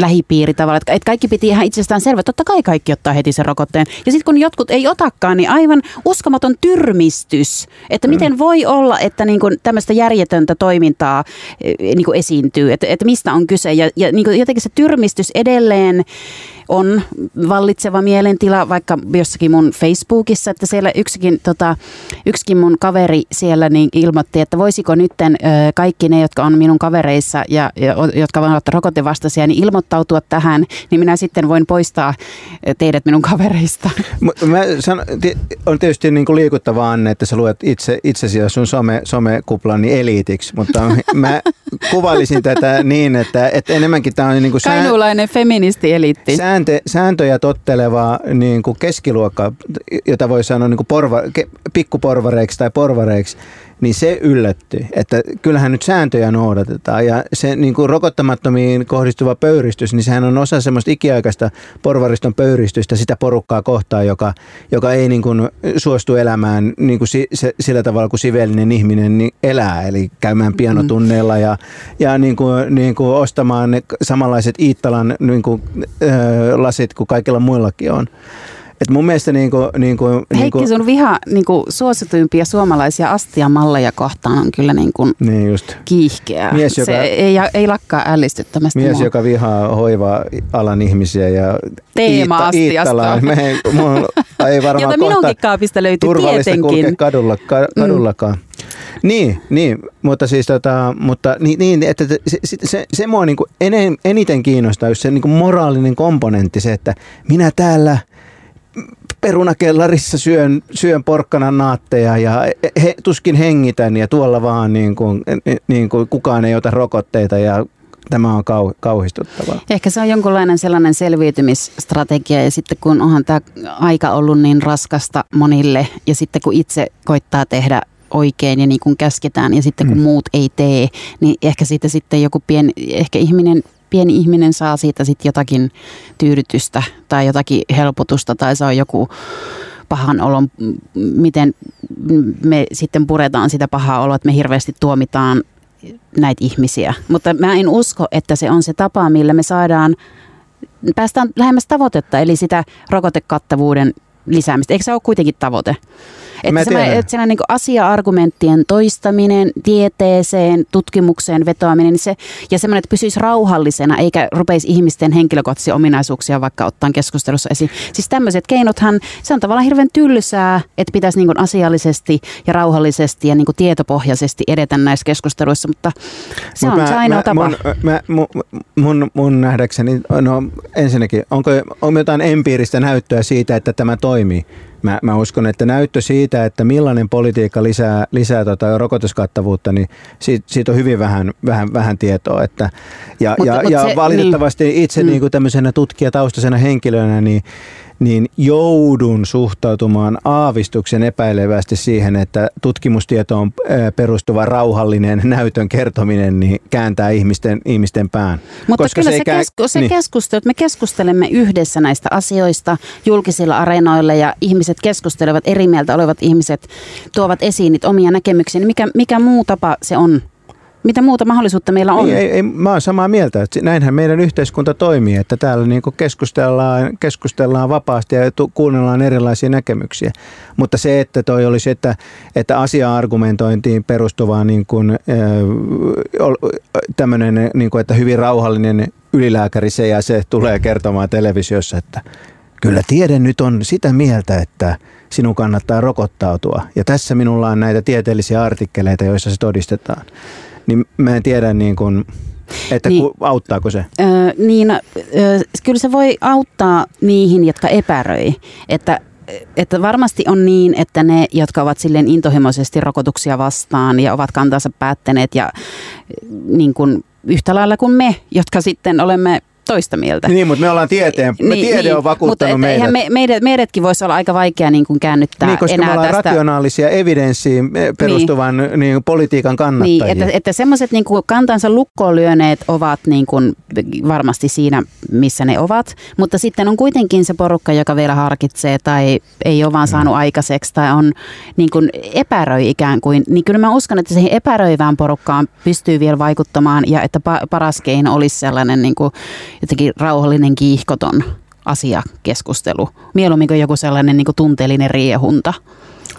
lähipiiri tavallaan, että, että kaikki piti ihan itsestään selvä. Totta kai kaikki ottaa heti sen rokotteen. Ja sitten kun jotkut ei otakaan, niin aivan uskomaton tyrmistys, että miten mm. voi olla, että niin kun tämmöistä järjetöntä toimintaa niin kun esiintyy, että, että mistä on kyse. Ja, ja niin kun jotenkin se tyrmistys edelleen on vallitseva mielentila vaikka jossakin mun Facebookissa, että siellä yksikin, tota, yksikin mun kaveri siellä niin ilmoitti, että voisiko nytten kaikki ne, jotka on minun kavereissa ja, ja jotka ovat rokotevastaisia, niin ilmoittautua tähän, niin minä sitten voin poistaa teidät minun kavereista. Mä sanon, on tietysti niin kuin liikuttavaa, Anne, että sä luet itse, itsesi ja sun some, somekuplani eliitiksi, mutta mä kuvailisin tätä niin, että, että enemmänkin tämä on niin kuin... Kainuulainen feministi-eliitti. Sään, sääntö, sääntöjä totteleva niin kuin keskiluokka, jota voi sanoa niin kuin porva, ke, pikkuporvareiksi tai porvareiksi, niin se yllätti, että kyllähän nyt sääntöjä noudatetaan. Ja se niin kuin rokottamattomiin kohdistuva pöyristys, niin sehän on osa semmoista ikiaikaista porvariston pöyristystä sitä porukkaa kohtaan, joka, joka ei niin kuin suostu elämään niin kuin si, se, sillä tavalla kuin sivellinen ihminen niin elää, eli käymään pianotunneilla ja, ja niin kuin, niin kuin ostamaan ne samanlaiset Iittalan niin kuin, ö, lasit kuin kaikilla muillakin on. Et mun mielestä niin kuin, niin kuin, Heikki, niin kuin, sun viha niin kuin suosituimpia suomalaisia astiamalleja kohtaan on kyllä niin kuin niin just. kiihkeä. Mies, joka, Se ei, ei lakkaa ällistyttämästä Mies, mua. joka vihaa hoivaa alan ihmisiä ja Teema-astiasta. Me, ei varmaan Jota minunkin kaapista löytyy tietenkin. kadulla, kadullakaan. Mm. Niin, niin, mutta siis tota, mutta niin, niin että se, se, se, se mua niin kuin eniten kiinnostaa just se niin kuin moraalinen komponentti, se, että minä täällä – perunakellarissa syön, syön porkkanan naatteja ja he, tuskin hengitän ja tuolla vaan niin kuin, niin kuin kukaan ei ota rokotteita ja tämä on kau, kauhistuttavaa. Ehkä se on jonkunlainen sellainen selviytymisstrategia ja sitten kun onhan tämä aika ollut niin raskasta monille ja sitten kun itse koittaa tehdä oikein ja niin kuin käsketään ja sitten kun mm. muut ei tee, niin ehkä siitä sitten joku pieni, ehkä ihminen, pieni ihminen saa siitä sitten jotakin tyydytystä tai jotakin helpotusta tai se on joku pahan olon, miten me sitten puretaan sitä pahaa oloa, että me hirveästi tuomitaan näitä ihmisiä. Mutta mä en usko, että se on se tapa, millä me saadaan, päästään lähemmäs tavoitetta, eli sitä rokotekattavuuden lisäämistä. Eikö se ole kuitenkin tavoite? Että semmoinen, että semmoinen niin asia-argumenttien toistaminen, tieteeseen, tutkimukseen vetoaminen niin se, ja semmoinen, että pysyisi rauhallisena eikä rupeisi ihmisten henkilökohtaisia ominaisuuksia vaikka ottaa keskustelussa esiin. Siis tämmöiset keinothan, se on tavallaan hirveän tylsää, että pitäisi niin asiallisesti ja rauhallisesti ja niin tietopohjaisesti edetä näissä keskusteluissa, mutta se Mut on mä, se ainoa mä, tapa. Mun, mä, mun, mun, mun nähdäkseni, no ensinnäkin, onko on jotain empiiristä näyttöä siitä, että tämä toimii? Mä, mä uskon, että näyttö siitä, että millainen politiikka lisää, lisää tota rokotuskattavuutta, niin siitä, siitä on hyvin vähän, vähän, vähän tietoa. Että, ja, mutta, ja, mutta ja se, valitettavasti niin, itse mm. niin kuin tämmöisenä tutkijataustaisena henkilönä, niin niin joudun suhtautumaan aavistuksen epäilevästi siihen, että tutkimustietoon perustuva rauhallinen näytön kertominen niin kääntää ihmisten, ihmisten pään. Mutta Koska kyllä se, kää... kesku, se niin. keskustelu, että me keskustelemme yhdessä näistä asioista julkisilla areenoilla ja ihmiset keskustelevat, eri mieltä olevat ihmiset tuovat esiin niitä omia näkemyksiä, niin mikä, mikä muu tapa se on mitä muuta mahdollisuutta meillä on? Ei, ei, ei, mä oon samaa mieltä, että näinhän meidän yhteiskunta toimii, että täällä niin keskustellaan, keskustellaan vapaasti ja kuunnellaan erilaisia näkemyksiä. Mutta se, että toi olisi, että, että asia-argumentointiin perustuvaa niin kuin, tämmöinen, niin kuin, että hyvin rauhallinen ylilääkäri se ja se tulee kertomaan televisiossa, että kyllä tiede nyt on sitä mieltä, että sinun kannattaa rokottautua. Ja tässä minulla on näitä tieteellisiä artikkeleita, joissa se todistetaan niin mä en tiedä niin kuin, että niin, ku, auttaako se? Ö, niin, ö, kyllä se voi auttaa niihin, jotka epäröi. Että että varmasti on niin, että ne, jotka ovat silleen intohimoisesti rokotuksia vastaan ja ovat kantansa päättäneet ja niin kuin yhtä lailla kuin me, jotka sitten olemme toista mieltä. Niin, mutta me ollaan tieteen, me niin, tiede niin, on vakuuttanut mutta meidät. Me, meidät. Meidätkin voisi olla aika vaikea niin kuin käännyttää niin, koska enää me ollaan tästä. rationaalisia evidenssiin perustuvan niin. Niin, politiikan kannattajia. Niin, että, että semmoiset niin kuin kantansa lukkoon lyöneet ovat niin kuin varmasti siinä, missä ne ovat, mutta sitten on kuitenkin se porukka, joka vielä harkitsee tai ei ole vaan saanut mm. aikaiseksi tai on niin kuin epäröi ikään kuin, niin kyllä mä uskon, että siihen epäröivään porukkaan pystyy vielä vaikuttamaan ja että paras keino olisi sellainen niin kuin jotenkin rauhallinen, kiihkoton asiakeskustelu. Mieluummin kuin joku sellainen niin kuin tunteellinen riehunta.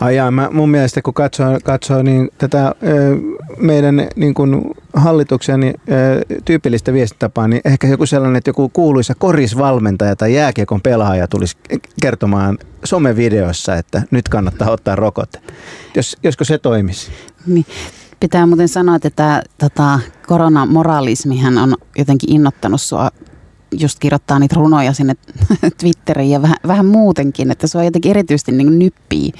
Ai jaa, mä, mun mielestä kun katsoo, katsoo niin tätä ö, meidän niin kuin hallituksen ö, tyypillistä viestitapaa, niin ehkä joku sellainen, että joku kuuluisa korisvalmentaja tai jääkiekon pelaaja tulisi kertomaan somevideossa, että nyt kannattaa ottaa rokote. Jos, josko se toimisi? Niin. Pitää muuten sanoa, että tämä tota, koronamoralismihan on jotenkin innottanut sua just kirjoittaa niitä runoja sinne Twitteriin ja vähän, vähän muutenkin, että se on jotenkin erityisesti niin nyppii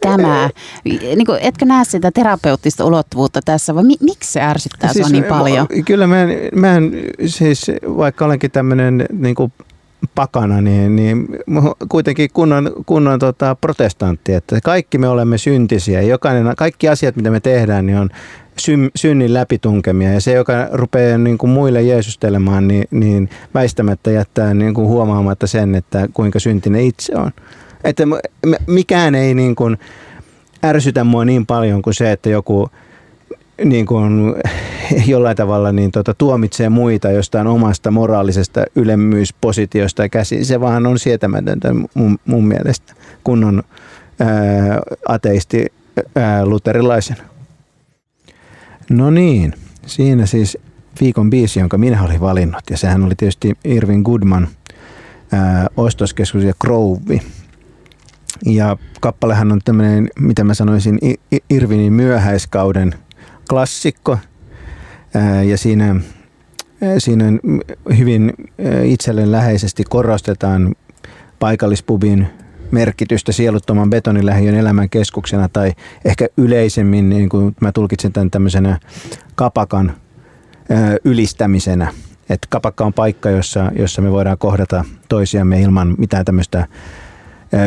tämä. Niin kuin, etkö näe sitä terapeuttista ulottuvuutta tässä vai mi, miksi se ärsyttää siis, niin paljon? Kyllä mä en, mä en siis vaikka olenkin tämmöinen niin kuin pakana, niin, niin kuitenkin kunnon, kunnon tota, protestantti, että kaikki me olemme syntisiä. Jokainen, kaikki asiat, mitä me tehdään, niin on sy, synnin läpitunkemia. Ja se, joka rupeaa niin kuin muille jeesustelemaan, niin, niin väistämättä jättää niin kuin huomaamatta sen, että kuinka syntinen itse on. Että mikään ei niin kuin ärsytä mua niin paljon kuin se, että joku niin kuin jollain tavalla niin tota, tuomitsee muita jostain omasta moraalisesta ylemmyyspositiosta käsin. Se vaan on sietämätöntä mun, mun mielestä, kun on ää, ateisti ää, luterilaisena. No niin, siinä siis viikon biisi, jonka minä olin valinnut. Ja sehän oli tietysti Irvin Goodman ää, ostoskeskus ja Grove. Ja kappalehan on tämmöinen, mitä mä sanoisin, Irvinin myöhäiskauden klassikko. Ja siinä, siinä hyvin itsellen läheisesti korostetaan paikallispubin merkitystä sieluttoman betonilähiön elämän keskuksena tai ehkä yleisemmin, niin kuin mä tulkitsen tämän tämmöisenä kapakan ylistämisenä. Että kapakka on paikka, jossa, jossa me voidaan kohdata toisiamme ilman mitään tämmöistä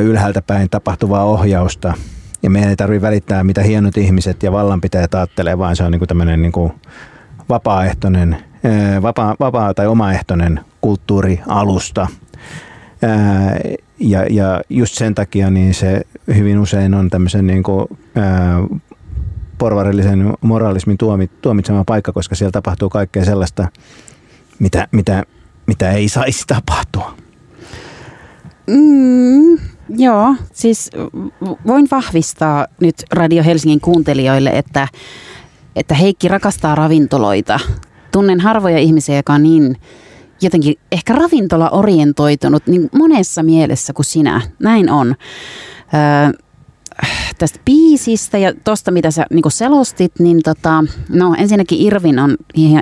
ylhäältä päin tapahtuvaa ohjausta Ja meidän ei tarvitse välittää, mitä hienot ihmiset ja vallanpitäjät ajattelee, vaan se on niin kuin tämmöinen niin kuin vapaaehtoinen, vapaa, vapaa tai omaehtoinen kulttuurialusta. Ja, ja just sen takia niin se hyvin usein on tämmöisen niin kuin, porvarillisen moralismin tuomit, tuomitsema paikka, koska siellä tapahtuu kaikkea sellaista, mitä, mitä, mitä ei saisi tapahtua. Mm, joo, siis voin vahvistaa nyt Radio Helsingin kuuntelijoille, että, että Heikki rakastaa ravintoloita. Tunnen harvoja ihmisiä, joka on niin jotenkin ehkä ravintola orientoitunut niin monessa mielessä kuin sinä. Näin on. Öö, tästä biisistä ja tuosta, mitä sä niin selostit, niin tota, no ensinnäkin Irvin on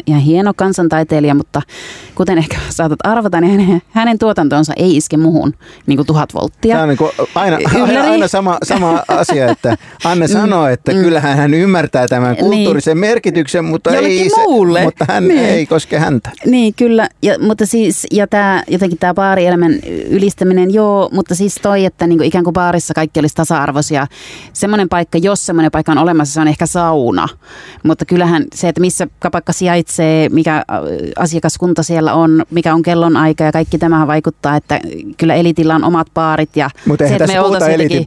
ihan hieno kansantaiteilija, mutta kuten ehkä saatat arvata, niin hänen, hänen tuotantonsa ei iske muhun niin kuin tuhat volttia. Tämä on niin kuin aina, aina, aina sama, sama asia, että Anne mm. sanoo, että mm. kyllähän hän ymmärtää tämän niin. kulttuurisen niin. merkityksen, mutta, ei muulle. Se, mutta hän niin. ei koske häntä. Niin, kyllä. Ja, mutta siis, ja tämä, jotenkin tämä baarielämän ylistäminen, joo, mutta siis toi, että niin kuin ikään kuin baarissa kaikki olisi tasa-arvoisia. Semmoinen paikka, jos semmoinen paikka on olemassa, se on ehkä sauna. Mutta kyllähän se, että missä kapakka sijaitsee, mikä asiakaskunta siellä on, mikä on kellonaika ja kaikki tämä vaikuttaa, että kyllä elitillä on omat baarit ja Mutta se, että me oltaisiin elitin...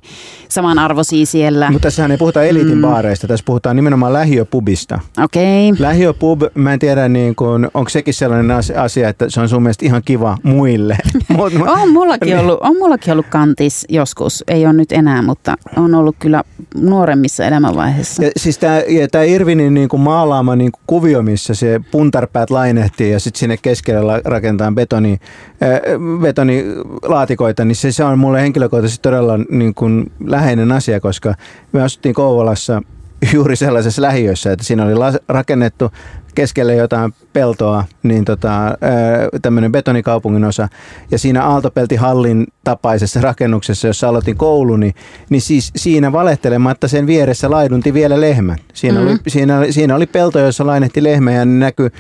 samanarvoisia siellä. Mutta tässähän ei puhuta elitin mm. baareista, tässä puhutaan nimenomaan lähiöpubista. Okei. Okay. Lähiöpub, mä en tiedä niin kun, onko sekin sellainen asia, että se on sun mielestä ihan kiva muille. on, mullakin niin. ollut, on mullakin ollut kantis joskus, ei ole nyt enää, mutta on ollut kyllä nuoremmissa elämänvaiheissa. Ja siis tämä Irvinin niin kuin maalaama niin kuin kuvio, missä se puntarpäät lainehtii ja sitten sinne keskelle rakentaa betoni, äh, betonilaatikoita, niin se, se on mulle henkilökohtaisesti todella niin kuin läheinen asia, koska me asuttiin Kouvolassa juuri sellaisessa lähiössä, että siinä oli rakennettu keskelle jotain peltoa, niin tota, tämmöinen betonikaupungin osa. Ja siinä Aaltopelti-hallin tapaisessa rakennuksessa, jossa aloitin kouluni, niin, niin siis siinä valehtelematta sen vieressä laidunti vielä lehmä. Siinä, mm-hmm. oli, siinä, siinä oli pelto, jossa lainehti lehmä ja näkyy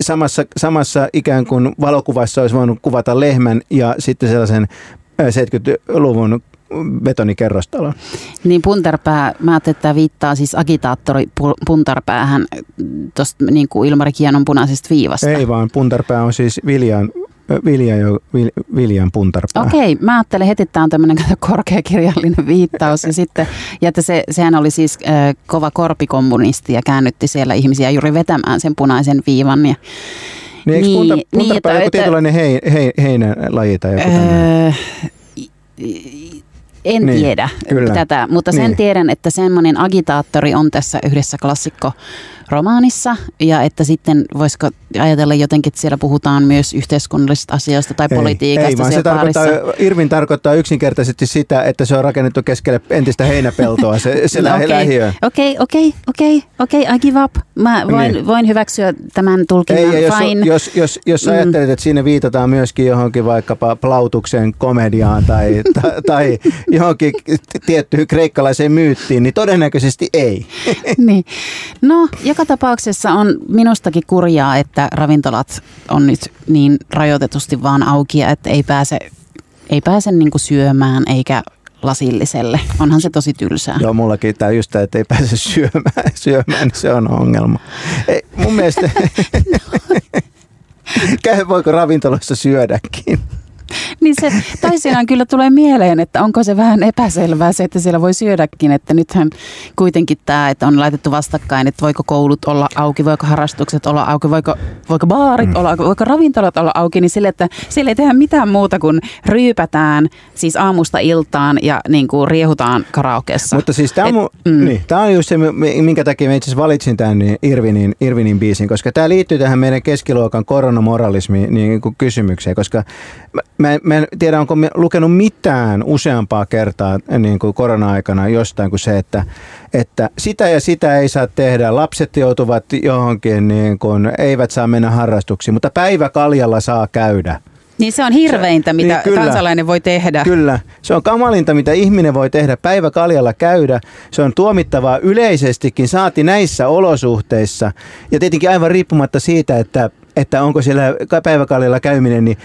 samassa, samassa ikään kuin valokuvassa olisi voinut kuvata lehmän ja sitten sellaisen 70-luvun betonikerrostalon. Niin puntarpää, mä ajattelin, että tämä viittaa siis agitaattori puntarpäähän tuosta niin kuin Ilmari Kienon punaisesta viivasta. Ei vaan, puntarpää on siis viljan Vilja jo, vil, viljan puntarpää. Okei, mä ajattelen heti, että tämä on tämmöinen korkeakirjallinen viittaus. Ja, sitten, ja että se, sehän oli siis äh, kova korpikommunisti ja käännytti siellä ihmisiä juuri vetämään sen punaisen viivan. Ja, niin, eikö punta, niin, puntarpää niin, joku että, tietynlainen hei, hei, heinälaji tai joku öö, en niin, tiedä kyllä. tätä, mutta sen niin. tiedän, että semmoinen agitaattori on tässä yhdessä klassikko romaanissa ja että sitten voisiko ajatella jotenkin, että siellä puhutaan myös yhteiskunnallisista asioista tai ei, politiikasta Ei, vaan se tarkoittaa, Irvin tarkoittaa yksinkertaisesti sitä, että se on rakennettu keskelle entistä heinäpeltoa, se, se no, okay. lähiö. Okei, okei, okei, okei, I give up. Mä voin, niin. voin hyväksyä tämän tulkinnan, ei, jos, Fine. Jos, jos, jos mm. ajattelet, että siinä viitataan myöskin johonkin vaikkapa Plautuksen komediaan tai, tai, tai johonkin tiettyyn kreikkalaiseen myyttiin, niin todennäköisesti ei. niin. No, joka tapauksessa on minustakin kurjaa, että ravintolat on nyt niin rajoitetusti vaan auki, että ei pääse, ei pääse niinku syömään eikä lasilliselle. Onhan se tosi tylsää. Joo, mullakin tämä just tämä, että ei pääse syömään, syömään niin se on ongelma. Ei, mun mielestä... Käy, voiko ravintoloissa syödäkin? Niin se toisinaan kyllä tulee mieleen, että onko se vähän epäselvää se, että siellä voi syödäkin, että nythän kuitenkin tämä, että on laitettu vastakkain, että voiko koulut olla auki, voiko harrastukset olla auki, voiko, voiko baarit mm. olla auki, voiko ravintolat olla auki, niin sille, että siellä ei tehdä mitään muuta kuin ryypätään siis aamusta iltaan ja niin kuin riehutaan karaokeessa. Mutta siis tämä on, mm. niin, on just se, minkä takia mä itse asiassa valitsin tämän niin Irvinin, Irvinin biisin, koska tämä liittyy tähän meidän keskiluokan koronamoralismiin niin kuin kysymykseen, koska mä, mä en tiedä, onko lukenut mitään useampaa kertaa niin kuin korona-aikana jostain kuin se, että, että sitä ja sitä ei saa tehdä. Lapset joutuvat johonkin, niin kuin, eivät saa mennä harrastuksiin, mutta päiväkaljalla saa käydä. Niin se on hirveintä, se, mitä niin kyllä, kansalainen voi tehdä. Kyllä. Se on kamalinta, mitä ihminen voi tehdä päiväkaljalla käydä. Se on tuomittavaa yleisestikin, saati näissä olosuhteissa. Ja tietenkin aivan riippumatta siitä, että, että onko siellä päiväkaljalla käyminen, niin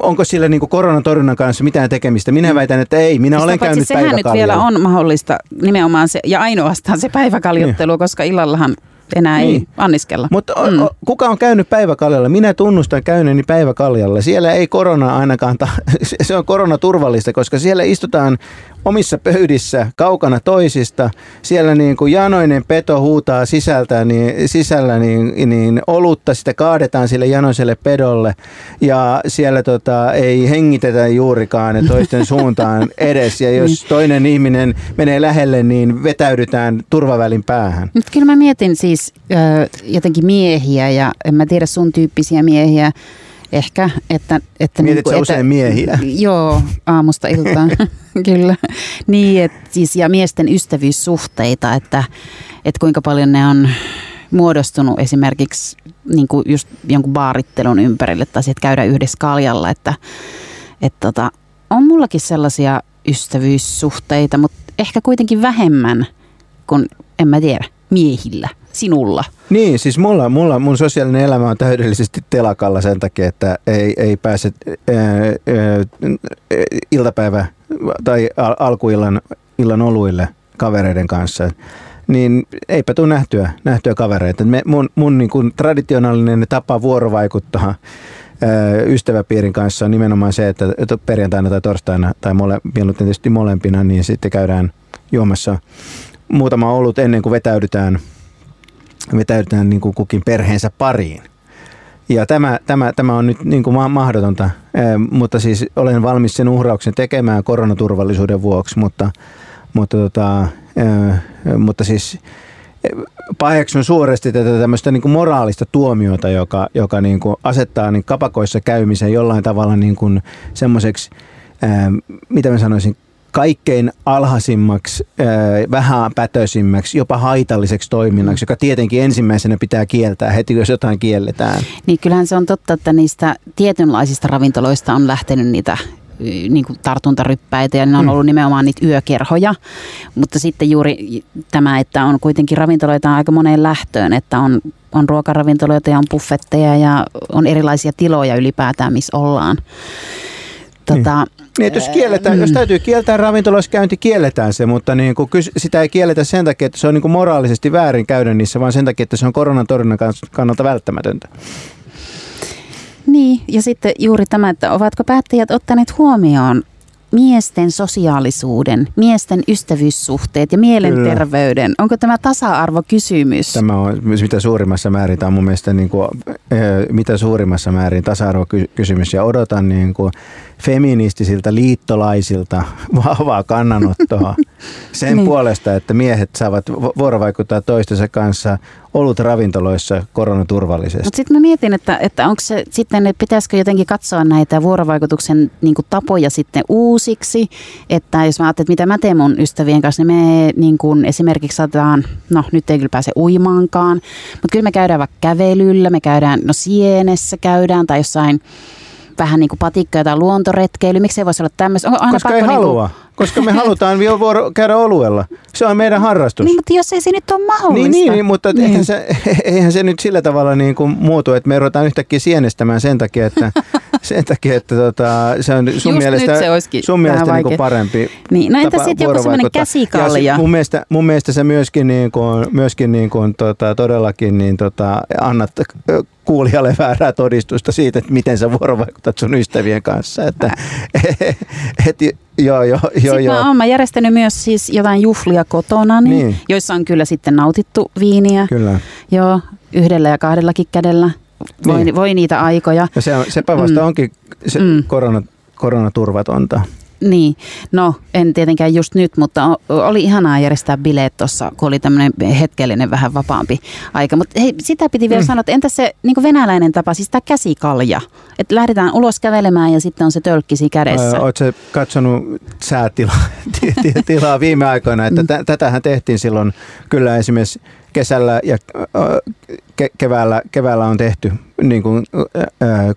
onko sillä niin koronatorjunnan kanssa mitään tekemistä? Minä väitän, että ei. Minä Sitä olen paitsi käynyt sehän nyt vielä on mahdollista nimenomaan se, ja ainoastaan se päiväkaljottelu, koska illallahan enää ei Niin. anniskella. Mutta Mm. mm. kuka on käynyt päiväkaljalla? Minä tunnustan käyneeni päiväkaljalla. Siellä ei korona ainakaan, ta- se on koronaturvallista, koska siellä istutaan omissa pöydissä kaukana toisista. Siellä niin kuin janoinen peto huutaa sisältä, niin, sisällä niin, niin olutta, sitä kaadetaan sille janoiselle pedolle ja siellä tota, ei hengitetä juurikaan toisten suuntaan edes. Ja jos toinen ihminen menee lähelle, niin vetäydytään turvavälin päähän. Nyt kyllä mä mietin siis ö, jotenkin miehiä ja en mä tiedä sun tyyppisiä miehiä ehkä. Että, että Mietit sä usein miehiä? Joo, aamusta iltaan, kyllä. Niin, et siis, ja miesten ystävyyssuhteita, että, että kuinka paljon ne on muodostunut esimerkiksi niin kuin just jonkun baarittelun ympärille tai sitten käydä yhdessä kaljalla, että, että tota, on mullakin sellaisia ystävyyssuhteita, mutta ehkä kuitenkin vähemmän kuin, en mä tiedä, miehillä, sinulla. Niin, siis mulla, mulla mun sosiaalinen elämä on täydellisesti telakalla sen takia, että ei, ei pääse ää, ää, iltapäivä tai al- alkuillan illan oluille kavereiden kanssa. Niin eipä tule nähtyä, nähtyä kavereita. Me, mun mun niin kuin traditionaalinen tapa vuorovaikuttaa ystäväpiirin kanssa on nimenomaan se, että perjantaina tai torstaina tai mole, mieluiten tietysti molempina, niin sitten käydään juomassa muutama olut ennen kuin vetäydytään vetäydytään niin kuin kukin perheensä pariin. Ja tämä, tämä, tämä on nyt niin kuin ma- mahdotonta, mutta siis olen valmis sen uhrauksen tekemään koronaturvallisuuden vuoksi, mutta, mutta, tota, mutta siis paheksun suuresti tätä tämmöistä niin kuin moraalista tuomiota, joka, joka niin kuin asettaa niin kapakoissa käymisen jollain tavalla niin kuin semmoiseksi, mitä mä sanoisin, kaikkein alhaisimmaksi, äh, vähäpätöisimmäksi, jopa haitalliseksi toiminnaksi, joka tietenkin ensimmäisenä pitää kieltää heti, jos jotain kielletään. Niin kyllähän se on totta, että niistä tietynlaisista ravintoloista on lähtenyt niitä niin kuin tartuntaryppäitä ja ne on ollut nimenomaan niitä yökerhoja. Mutta sitten juuri tämä, että on kuitenkin ravintoloita aika moneen lähtöön, että on, on ruokaravintoloita ja on buffetteja ja on erilaisia tiloja ylipäätään, missä ollaan. Tota, Niin, että jos, kielletään, Mm. jos täytyy kieltää ravintoloissa käynti, kielletään se, mutta niin kuin, sitä ei kielletä sen takia, että se on niin kuin moraalisesti väärin käydä niissä, vaan sen takia, että se on koronan torjunnan kannalta välttämätöntä. Niin, ja sitten juuri tämä, että ovatko päättäjät ottaneet huomioon miesten sosiaalisuuden, miesten ystävyyssuhteet ja mielenterveyden? Onko tämä tasa-arvokysymys? Tämä on mitä suurimmassa määrin, tämä on mun mielestä niin kuin, eh, mitä suurimmassa määrin tasa-arvokysymys ja odotan niin kuin feministisiltä liittolaisilta vahvaa kannanottoa sen Niin. puolesta, että miehet saavat vu- vuorovaikuttaa toistensa kanssa olut ravintoloissa koronaturvallisesti. Mutta sitten mä mietin, että, että onko se sitten, että pitäisikö jotenkin katsoa näitä vuorovaikutuksen niin tapoja sitten uusiksi. Että jos mä ajattelen, että mitä mä teen mun ystävien kanssa, niin me niin kuin esimerkiksi saatetaan, no nyt ei kyllä pääse uimaankaan, mutta kyllä me käydään vaikka kävelyllä, me käydään, no sienessä käydään tai jossain vähän niin kuin patikka tai luontoretkeily. Miksi ei voisi olla tämmöistä? Onko aina Koska ei niinku- halua. Koska me halutaan vielä vuoro, käydä oluella. Se on meidän harrastus. Niin, mutta jos ei se nyt ole mahdollista. Niin, niin, mutta niin. Eihän, se, eihän se nyt sillä tavalla niin kuin muutu, että me ruvetaan yhtäkkiä sienestämään sen takia, että, sen takia, että tota, se on sun Just mielestä, se sun mielestä niin kuin parempi Niin, no entä sitten joku semmoinen käsikalja? Ja mun, mielestä, mun mielestä sä myöskin, niin kuin, myöskin niin kuin, tota, todellakin niin, tota, annat kuulijalle väärää todistusta siitä, että miten sä vuorovaikutat sun ystävien kanssa. Että, et, joo, joo, joo, Sitten joo. mä oon mä järjestänyt myös siis jotain juhlia kotona, niin, Niin. joissa on kyllä sitten nautittu viiniä. Kyllä. Joo, yhdellä ja kahdellakin kädellä. Voi, Niin. voi niitä aikoja. Ja se on, sepä vasta Mm. onkin se Mm. korona, koronaturvatonta. Niin, no en tietenkään just nyt, mutta oli ihanaa järjestää bileet tuossa, kun oli tämmöinen hetkellinen vähän vapaampi aika. Mutta hei, sitä piti vielä mm. sanoa, että entä se niin venäläinen tapa, siis tämä käsikalja, että lähdetään ulos kävelemään ja sitten on se tölkkisi kädessä. Oletko katsonut säätilaa ti- ti- tilaa viime aikoina, että tä- tätähän tehtiin silloin kyllä esimerkiksi kesällä ja ke- keväällä, keväällä on tehty niin kuin,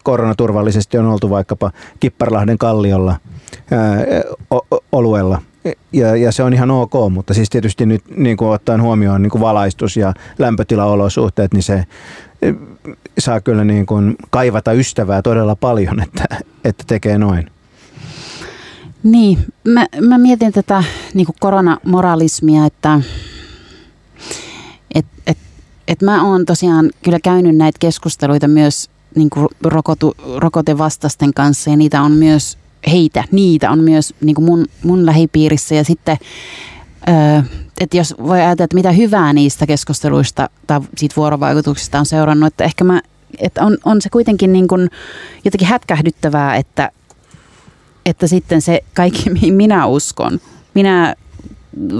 koronaturvallisesti on oltu vaikkapa Kipparlahden kalliolla ö, o- oluella ja, ja se on ihan ok, mutta siis tietysti nyt niin kuin ottaen huomioon niin kuin valaistus ja lämpötilaolosuhteet, niin se saa kyllä niin kuin kaivata ystävää todella paljon, että, että tekee noin. Niin, mä, mä mietin tätä niin kuin koronamoralismia, että et, et, et mä oon tosiaan kyllä käynyt näitä keskusteluita myös niin kuin rokotu, rokotevastaisten kanssa ja niitä on myös heitä, niitä on myös niin kuin mun, mun lähipiirissä. Ja sitten että jos voi ajatella, että mitä hyvää niistä keskusteluista tai siitä vuorovaikutuksista on seurannut, että ehkä mä, että on, on se kuitenkin niin kuin jotenkin hätkähdyttävää, että, että sitten se kaikki, mihin minä uskon, minä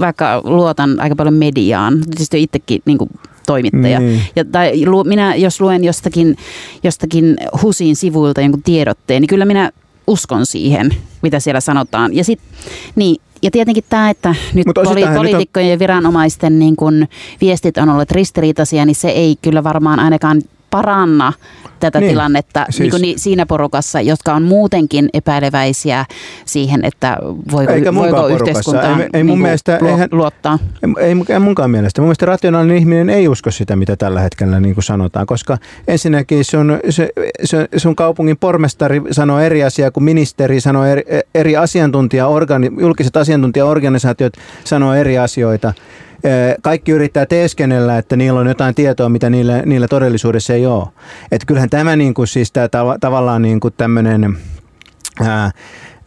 vaikka luotan aika paljon mediaan, tietysti itsekin niin kuin toimittaja. Niin. Ja, tai lu, minä, jos luen jostakin, jostakin HUSin sivuilta jonkun tiedotteen, niin kyllä minä uskon siihen, mitä siellä sanotaan. Ja, sit, niin, ja tietenkin tämä, että nyt poli- poliitikkojen ja viranomaisten niin kun viestit on ollut ristiriitaisia, niin se ei kyllä varmaan ainakaan paranna tätä niin, tilannetta siis, niin niin siinä porukassa, jotka on muutenkin epäileväisiä siihen, että voiko, voiko yhteiskunta ei, ei mun niin mielestä, luo, eihän, luottaa. Ei, ei munkaan mielestä. Mun mielestä rationaalinen ihminen ei usko sitä, mitä tällä hetkellä niin kuin sanotaan, koska ensinnäkin sun, se, se, sun kaupungin pormestari sanoo eri asiaa kuin ministeri sanoo eri, eri asiantuntija, organi, julkiset asiantuntijaorganisaatiot sanoo eri asioita kaikki yrittää teeskennellä, että niillä on jotain tietoa, mitä niillä, niillä todellisuudessa ei ole. Että kyllähän tämä niin kuin, siis tämä tav- tavallaan niin kuin tämmöinen ää,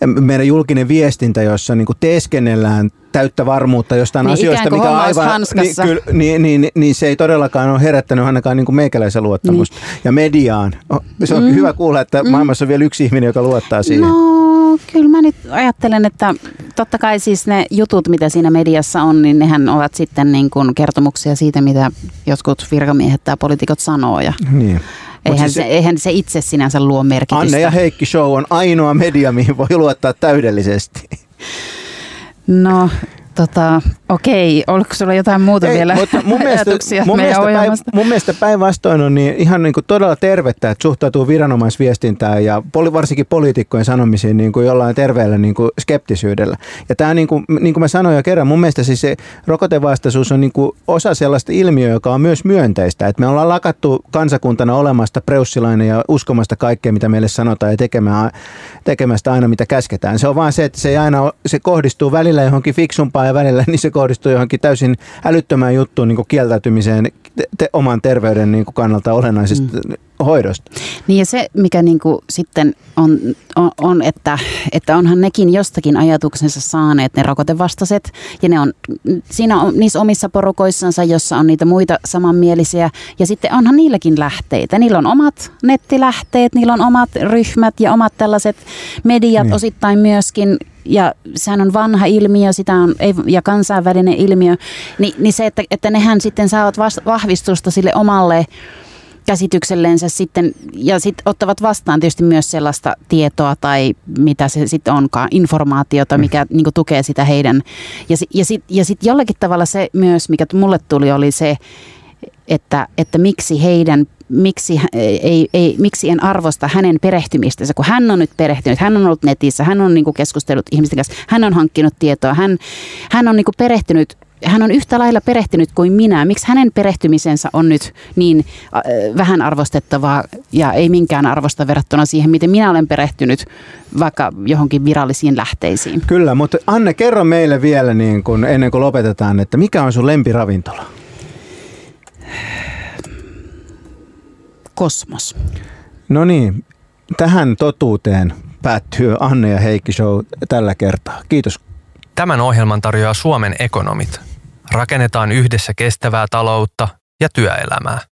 meidän julkinen viestintä, jossa niin kuin teeskennellään täyttä varmuutta jostain niin asioista, mikä on aivan, niin, kyllä, niin, niin, niin, niin, se ei todellakaan ole herättänyt ainakaan niin kuin meikäläisen luottamusta. Niin. Ja mediaan. Se on mm. hyvä kuulla, että mm. maailmassa on vielä yksi ihminen, joka luottaa siihen. No, kyllä mä nyt ajattelen, että totta kai siis ne jutut, mitä siinä mediassa on, niin nehän ovat sitten niin kuin kertomuksia siitä, mitä jotkut virkamiehet tai poliitikot sanoo. Ja niin. Eihän, siis se, eihän se itse sinänsä luo merkitystä. Anne ja Heikki Show on ainoa media, mihin voi luottaa täydellisesti. No, Tota, okei, oliko sulla jotain muuta Ei, vielä mutta mun ajatuksia mun mielestä, päin, mun mielestä päinvastoin on niin ihan niin kuin todella tervettä, että suhtautuu viranomaisviestintään ja poli, varsinkin poliitikkojen sanomisiin niin kuin jollain terveellä niin kuin skeptisyydellä. Ja tämä niin kuin, niin kuin mä sanoin jo kerran, mun mielestä siis se rokotevastaisuus on niin kuin osa sellaista ilmiöä, joka on myös myönteistä. Että me ollaan lakattu kansakuntana olemasta preussilainen ja uskomasta kaikkea, mitä meille sanotaan ja tekemään, tekemästä aina, mitä käsketään. Se on vaan se, että se, ei aina, se kohdistuu välillä johonkin fiksumpaan ja välillä niin se kohdistuu johonkin täysin älyttömään juttuun niin kieltäytymiseen te, oman terveyden niin kannalta olennaisesta mm. Hoidosta. Niin ja se, mikä niin kuin sitten on, on, on että, että onhan nekin jostakin ajatuksensa saaneet ne rokotevastaiset ja ne on siinä on, niissä omissa porukoissansa, jossa on niitä muita samanmielisiä ja sitten onhan niilläkin lähteitä. Niillä on omat nettilähteet, niillä on omat ryhmät ja omat tällaiset mediat niin. osittain myöskin, ja sehän on vanha ilmiö sitä on, ei, ja kansainvälinen ilmiö, niin, niin se, että, että nehän sitten saavat vahvistusta sille omalle käsityksellensä sitten, ja sitten ottavat vastaan tietysti myös sellaista tietoa tai mitä se sitten onkaan, informaatiota, mm. mikä mm. niin tukee sitä heidän. Ja, ja sitten ja sit jollakin tavalla se myös, mikä mulle tuli, oli se, että, että miksi heidän miksi, ei, ei, miksi en arvosta hänen perehtymistänsä, kun hän on nyt perehtynyt, hän on ollut netissä, hän on niin kuin keskustellut ihmisten kanssa, hän on hankkinut tietoa, hän, hän on niin kuin perehtynyt hän on yhtä lailla perehtynyt kuin minä. Miksi hänen perehtymisensä on nyt niin äh, vähän arvostettavaa ja ei minkään arvosta verrattuna siihen, miten minä olen perehtynyt vaikka johonkin virallisiin lähteisiin? Kyllä, mutta Anne, kerro meille vielä niin kun, ennen kuin lopetetaan, että mikä on sun lempiravintola? kosmos. No niin, tähän totuuteen päättyy Anne ja Heikki Show tällä kertaa. Kiitos. Tämän ohjelman tarjoaa Suomen ekonomit. Rakennetaan yhdessä kestävää taloutta ja työelämää.